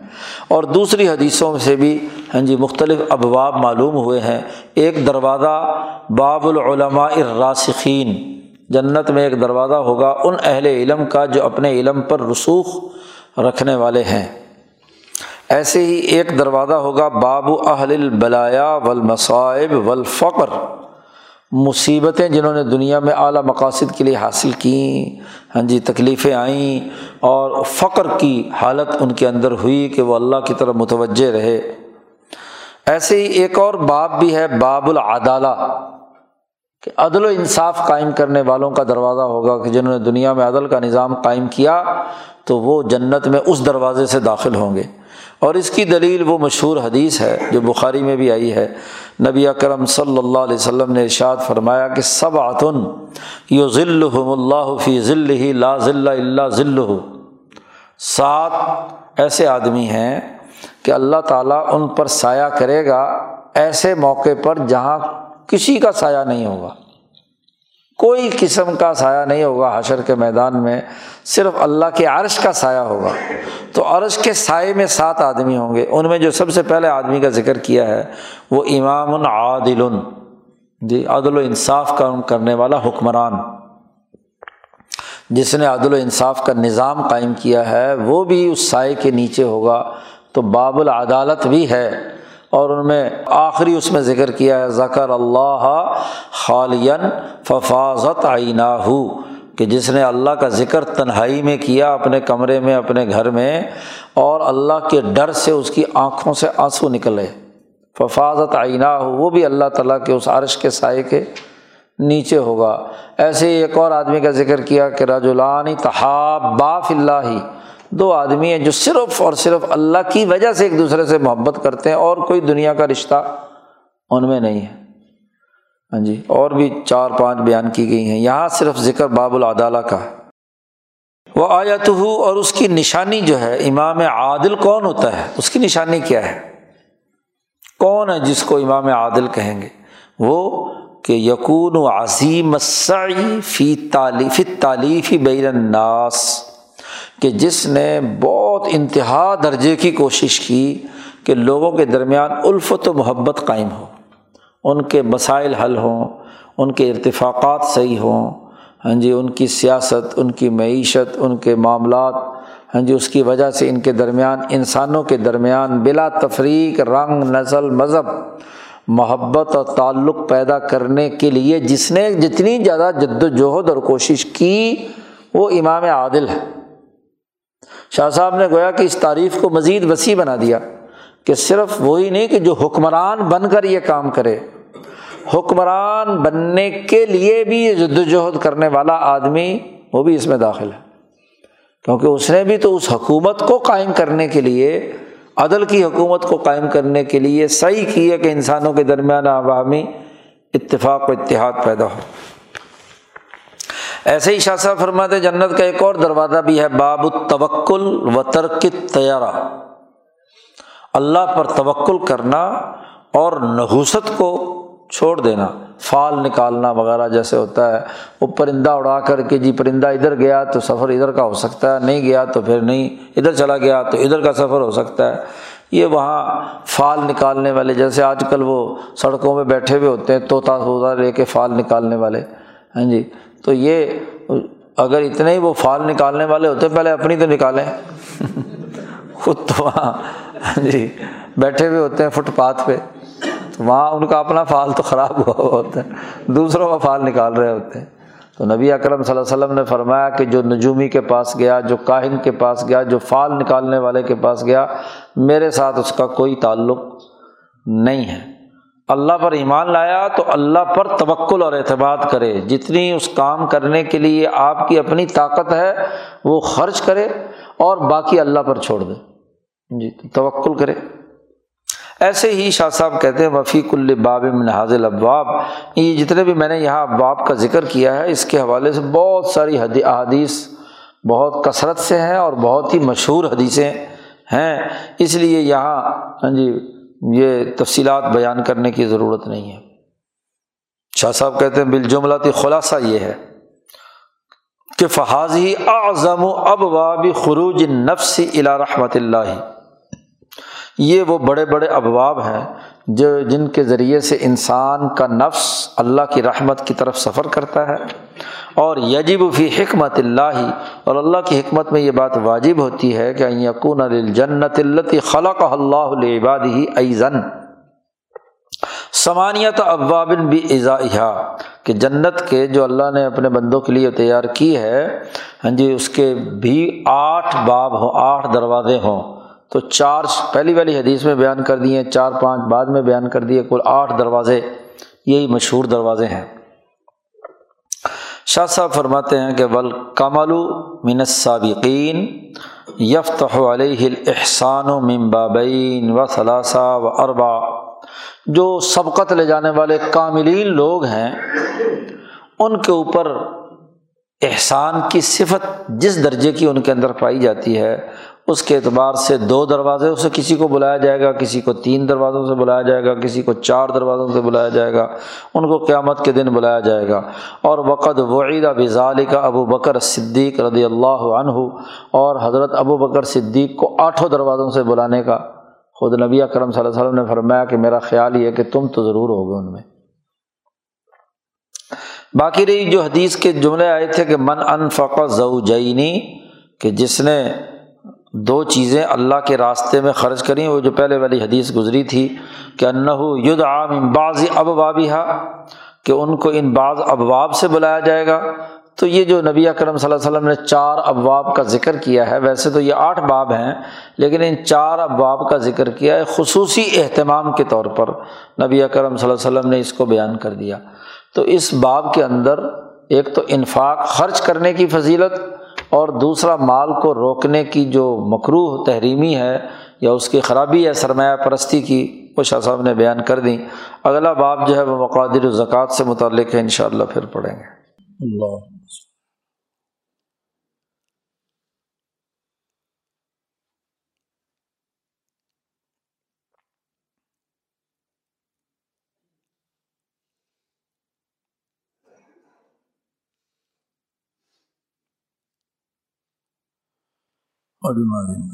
اور دوسری حدیثوں سے بھی ہاں جی مختلف ابواب معلوم ہوئے ہیں۔ ایک دروازہ باب العلماء الراسخین۔ جنت میں ایک دروازہ ہوگا ان اہل علم کا جو اپنے علم پر رسوخ رکھنے والے ہیں۔ ایسے ہی ایک دروازہ ہوگا، باب اہل البلایا والمصائب والفقر۔ مصیبتیں جنہوں نے دنیا میں اعلیٰ مقاصد کے لیے حاصل کیں۔ ہاں جی تکلیفیں آئیں اور فقر کی حالت ان کے اندر ہوئی کہ وہ اللہ کی طرف متوجہ رہے۔ ایسے ہی ایک اور باب بھی ہے، باب العدالہ۔ کہ عدل و انصاف قائم کرنے والوں کا دروازہ ہوگا کہ جنہوں نے دنیا میں عدل کا نظام قائم کیا تو وہ جنت میں اس دروازے سے داخل ہوں گے۔ اور اس کی دلیل وہ مشہور حدیث ہے جو بخاری میں بھی آئی ہے۔ نبی اکرم صلی اللہ علیہ وسلم نے ارشاد فرمایا کہ سب آتن یو ذل اللہ فی ذل ہی لا ذل اللہ ذل سات ایسے آدمی ہیں کہ اللہ تعالیٰ ان پر سایہ کرے گا ایسے موقع پر جہاں کسی کا سایہ نہیں ہوگا۔ کوئی قسم کا سایہ نہیں ہوگا حشر کے میدان میں، صرف اللہ کے عرش کا سایہ ہوگا۔ تو عرش کے سائے میں سات آدمی ہوں گے۔ ان میں جو سب سے پہلے آدمی کا ذکر کیا ہے، وہ امام عادل۔ جی عدل و انصاف کا کرنے والا حکمران۔ جس نے عدل و انصاف کا نظام قائم کیا ہے، وہ بھی اس سائے کے نیچے ہوگا۔ تو باب العدالت بھی ہے۔ اور ان میں آخری اس میں ذکر کیا ہے، ذکر اللہ خالین ففاظت آئینہ ہو کہ جس نے اللہ کا ذکر تنہائی میں کیا اپنے کمرے میں، اپنے گھر میں، اور اللہ کے ڈر سے اس کی آنکھوں سے آنسو نکلے۔ ففاظت آئینہ ہو وہ بھی اللہ تعالیٰ کے اس عرش کے سائے کے نیچے ہوگا۔ ایسے ہی ایک اور آدمی کا ذکر کیا کہ رجولانی تحاب باف اللہ ہی دو آدمی ہیں جو صرف اور صرف اللہ کی وجہ سے ایک دوسرے سے محبت کرتے ہیں اور کوئی دنیا کا رشتہ ان میں نہیں ہے۔ ہاں جی اور بھی چار پانچ بیان کی گئی ہیں۔ یہاں صرف ذکر باب العدالہ کا ہے۔ وہ آیت ہو اور اس کی نشانی جو ہے، امام عادل کون ہوتا ہے؟ اس کی نشانی کیا ہے؟ کون ہے جس کو امام عادل کہیں گے؟ وہ کہ یقون و عظیم فی تعلیف تعلیفی بین الناس۔ کہ جس نے بہت انتہا درجے کی کوشش کی کہ لوگوں کے درمیان الفت و محبت قائم ہو، ان کے مسائل حل ہوں، ان کے ارتفاقات صحیح ہوں ہاں جی ان کی سیاست، ان کی معیشت، ان کے معاملات ہاں جی اس کی وجہ سے ان کے درمیان، انسانوں کے درمیان بلا تفریق، رنگ، نسل، مذہب، محبت اور تعلق پیدا کرنے کے لیے جس نے جتنی زیادہ جد و جہد اور کوشش کی، وہ امام عادل ہے۔ شاہ صاحب نے گویا کہ اس تعریف کو مزید وسیع بنا دیا کہ صرف وہی نہیں کہ جو حکمران بن کر یہ کام کرے، حکمران بننے کے لیے بھی یہ جد وجہد کرنے والا آدمی وہ بھی اس میں داخل ہے۔ کیونکہ اس نے بھی تو اس حکومت کو قائم کرنے کے لیے، عدل کی حکومت کو قائم کرنے کے لیے صحیح کیا کہ انسانوں کے درمیان عوامی اتفاق و اتحاد پیدا ہو۔ ایسے ہی شاہ صاحب فرماتے جنت کا ایک اور دروازہ بھی ہے، باب التوکل و ترک تیارہ اللہ پر توکل کرنا اور نحوست کو چھوڑ دینا، فال نکالنا وغیرہ جیسے ہوتا ہے۔ وہ پرندہ اڑا کر کے جی پرندہ ادھر گیا تو سفر ادھر کا ہو سکتا ہے، نہیں گیا تو پھر نہیں، ادھر چلا گیا تو ادھر کا سفر ہو سکتا ہے۔ یہ وہاں فال نکالنے والے، جیسے آج کل وہ سڑکوں میں بیٹھے ہوئے ہوتے ہیں، طوطا طوطا لے کے فال نکالنے والے۔ ہاں جی۔ تو یہ اگر اتنے ہی وہ فال نکالنے والے ہوتے پہلے اپنی تو نکالیں۔ خود تو وہاں جی بیٹھے ہوئے ہوتے ہیں فٹ پاتھ پہ۔ تو وہاں ان کا اپنا فال تو خراب ہوا ہوتا ہے۔ دوسروں کا فال نکال رہے ہوتے ہیں۔ تو نبی اکرم صلی اللہ علیہ وسلم نے فرمایا کہ جو نجومی کے پاس گیا، جو کاہن کے پاس گیا، جو فال نکالنے والے کے پاس گیا، میرے ساتھ اس کا کوئی تعلق نہیں ہے۔ اللہ پر ایمان لایا تو اللہ پر توکل اور اعتماد کرے۔ جتنی اس کام کرنے کے لیے آپ کی اپنی طاقت ہے، وہ خرچ کرے اور باقی اللہ پر چھوڑ دے۔ جی توکل کرے۔ ایسے ہی شاہ صاحب کہتے ہیں وفیق الباب من حاضل ابواب یہ جتنے بھی میں نے یہاں ابواب کا ذکر کیا ہے، اس کے حوالے سے بہت ساری احادیث بہت کثرت سے ہیں اور بہت ہی مشہور حدیثیں ہیں۔ اس لیے یہاں ہاں جی یہ تفصیلات بیان کرنے کی ضرورت نہیں ہے۔ شاہ صاحب کہتے ہیں بالجملاتی خلاصہ یہ ہے کہ فحاظی اعظم و اب واب خروج نفس الا رحمۃ اللہ۔ یہ وہ بڑے بڑے ابواب ہیں جو جن کے ذریعے سے انسان کا نفس اللہ کی رحمت کی طرف سفر کرتا ہے۔ اور یجب فی حکمت اللہ، اور اللہ کی حکمت میں یہ بات واجب ہوتی ہے کہ یقون الجنت التی خلق اللہ عباد ہی ایزن سمانیت ابوابن بھی ایزا کہ جنت کے جو اللہ نے اپنے بندوں کے لیے تیار کی ہے ہاں جی اس کے بھی آٹھ باب ہوں، آٹھ دروازے ہوں۔ تو چار، پہلی والی حدیث میں بیان کر دیے چار پانچ بعد میں بیان کر دیے کل آٹھ دروازے، یہی مشہور دروازے ہیں۔ شاہ صاحب فرماتے ہیں کہ بل کمل من السابقین یفت علیہ الاحسان و ممبابین و ثلاثہ و اربا جو سبقت لے جانے والے کاملین لوگ ہیں، ان کے اوپر احسان کی صفت جس درجے کی ان کے اندر پائی جاتی ہے اس کے اعتبار سے دو دروازے سے کسی کو بلایا جائے گا، کسی کو تین دروازوں سے بلایا جائے گا، کسی کو چار دروازوں سے بلایا جائے گا، ان کو قیامت کے دن بلایا جائے گا۔ اور وقت وعیدہ بزال کا ابو بکر صدیق رضی اللہ عنہ، اور حضرت ابو بکر صدیق کو آٹھوں دروازوں سے بلانے کا خود نبی اکرم صلی اللہ علیہ وسلم نے فرمایا کہ میرا خیال یہ ہے کہ تم تو ضرور ہوگے ان میں۔ باقی رہی جو حدیث کے جملے آئے تھے کہ من انفق زوجینی، کہ جس نے دو چیزیں اللہ کے راستے میں خرچ کریں، وہ جو پہلے والی حدیث گزری تھی کہ انہو ید عام بعض اب بابیہ کہ ان کو ان بعض ابواب سے بلایا جائے گا۔ تو یہ جو نبی کرم صلی اللہ علیہ وسلم نے چار ابواب کا ذکر کیا ہے، ویسے تو یہ آٹھ باب ہیں، لیکن ان چار ابواب کا ذکر کیا ہے خصوصی اہتمام کے طور پر۔ نبی کرم صلی اللہ علیہ وسلم نے اس کو بیان کر دیا۔ تو اس باب کے اندر ایک تو انفاق خرچ کرنے کی فضیلت اور دوسرا مال کو روکنے کی جو مکروح تحریمی ہے یا اس کی خرابی ہے سرمایہ پرستی کی، وہ شاہ صاحب نے بیان کر دیں۔ اگلا باب جو ہے وہ مقادر زکوٰۃ سے متعلق ہے ان شاء اللہ پھر پڑھیں گے۔ اللہ۔ اجمعین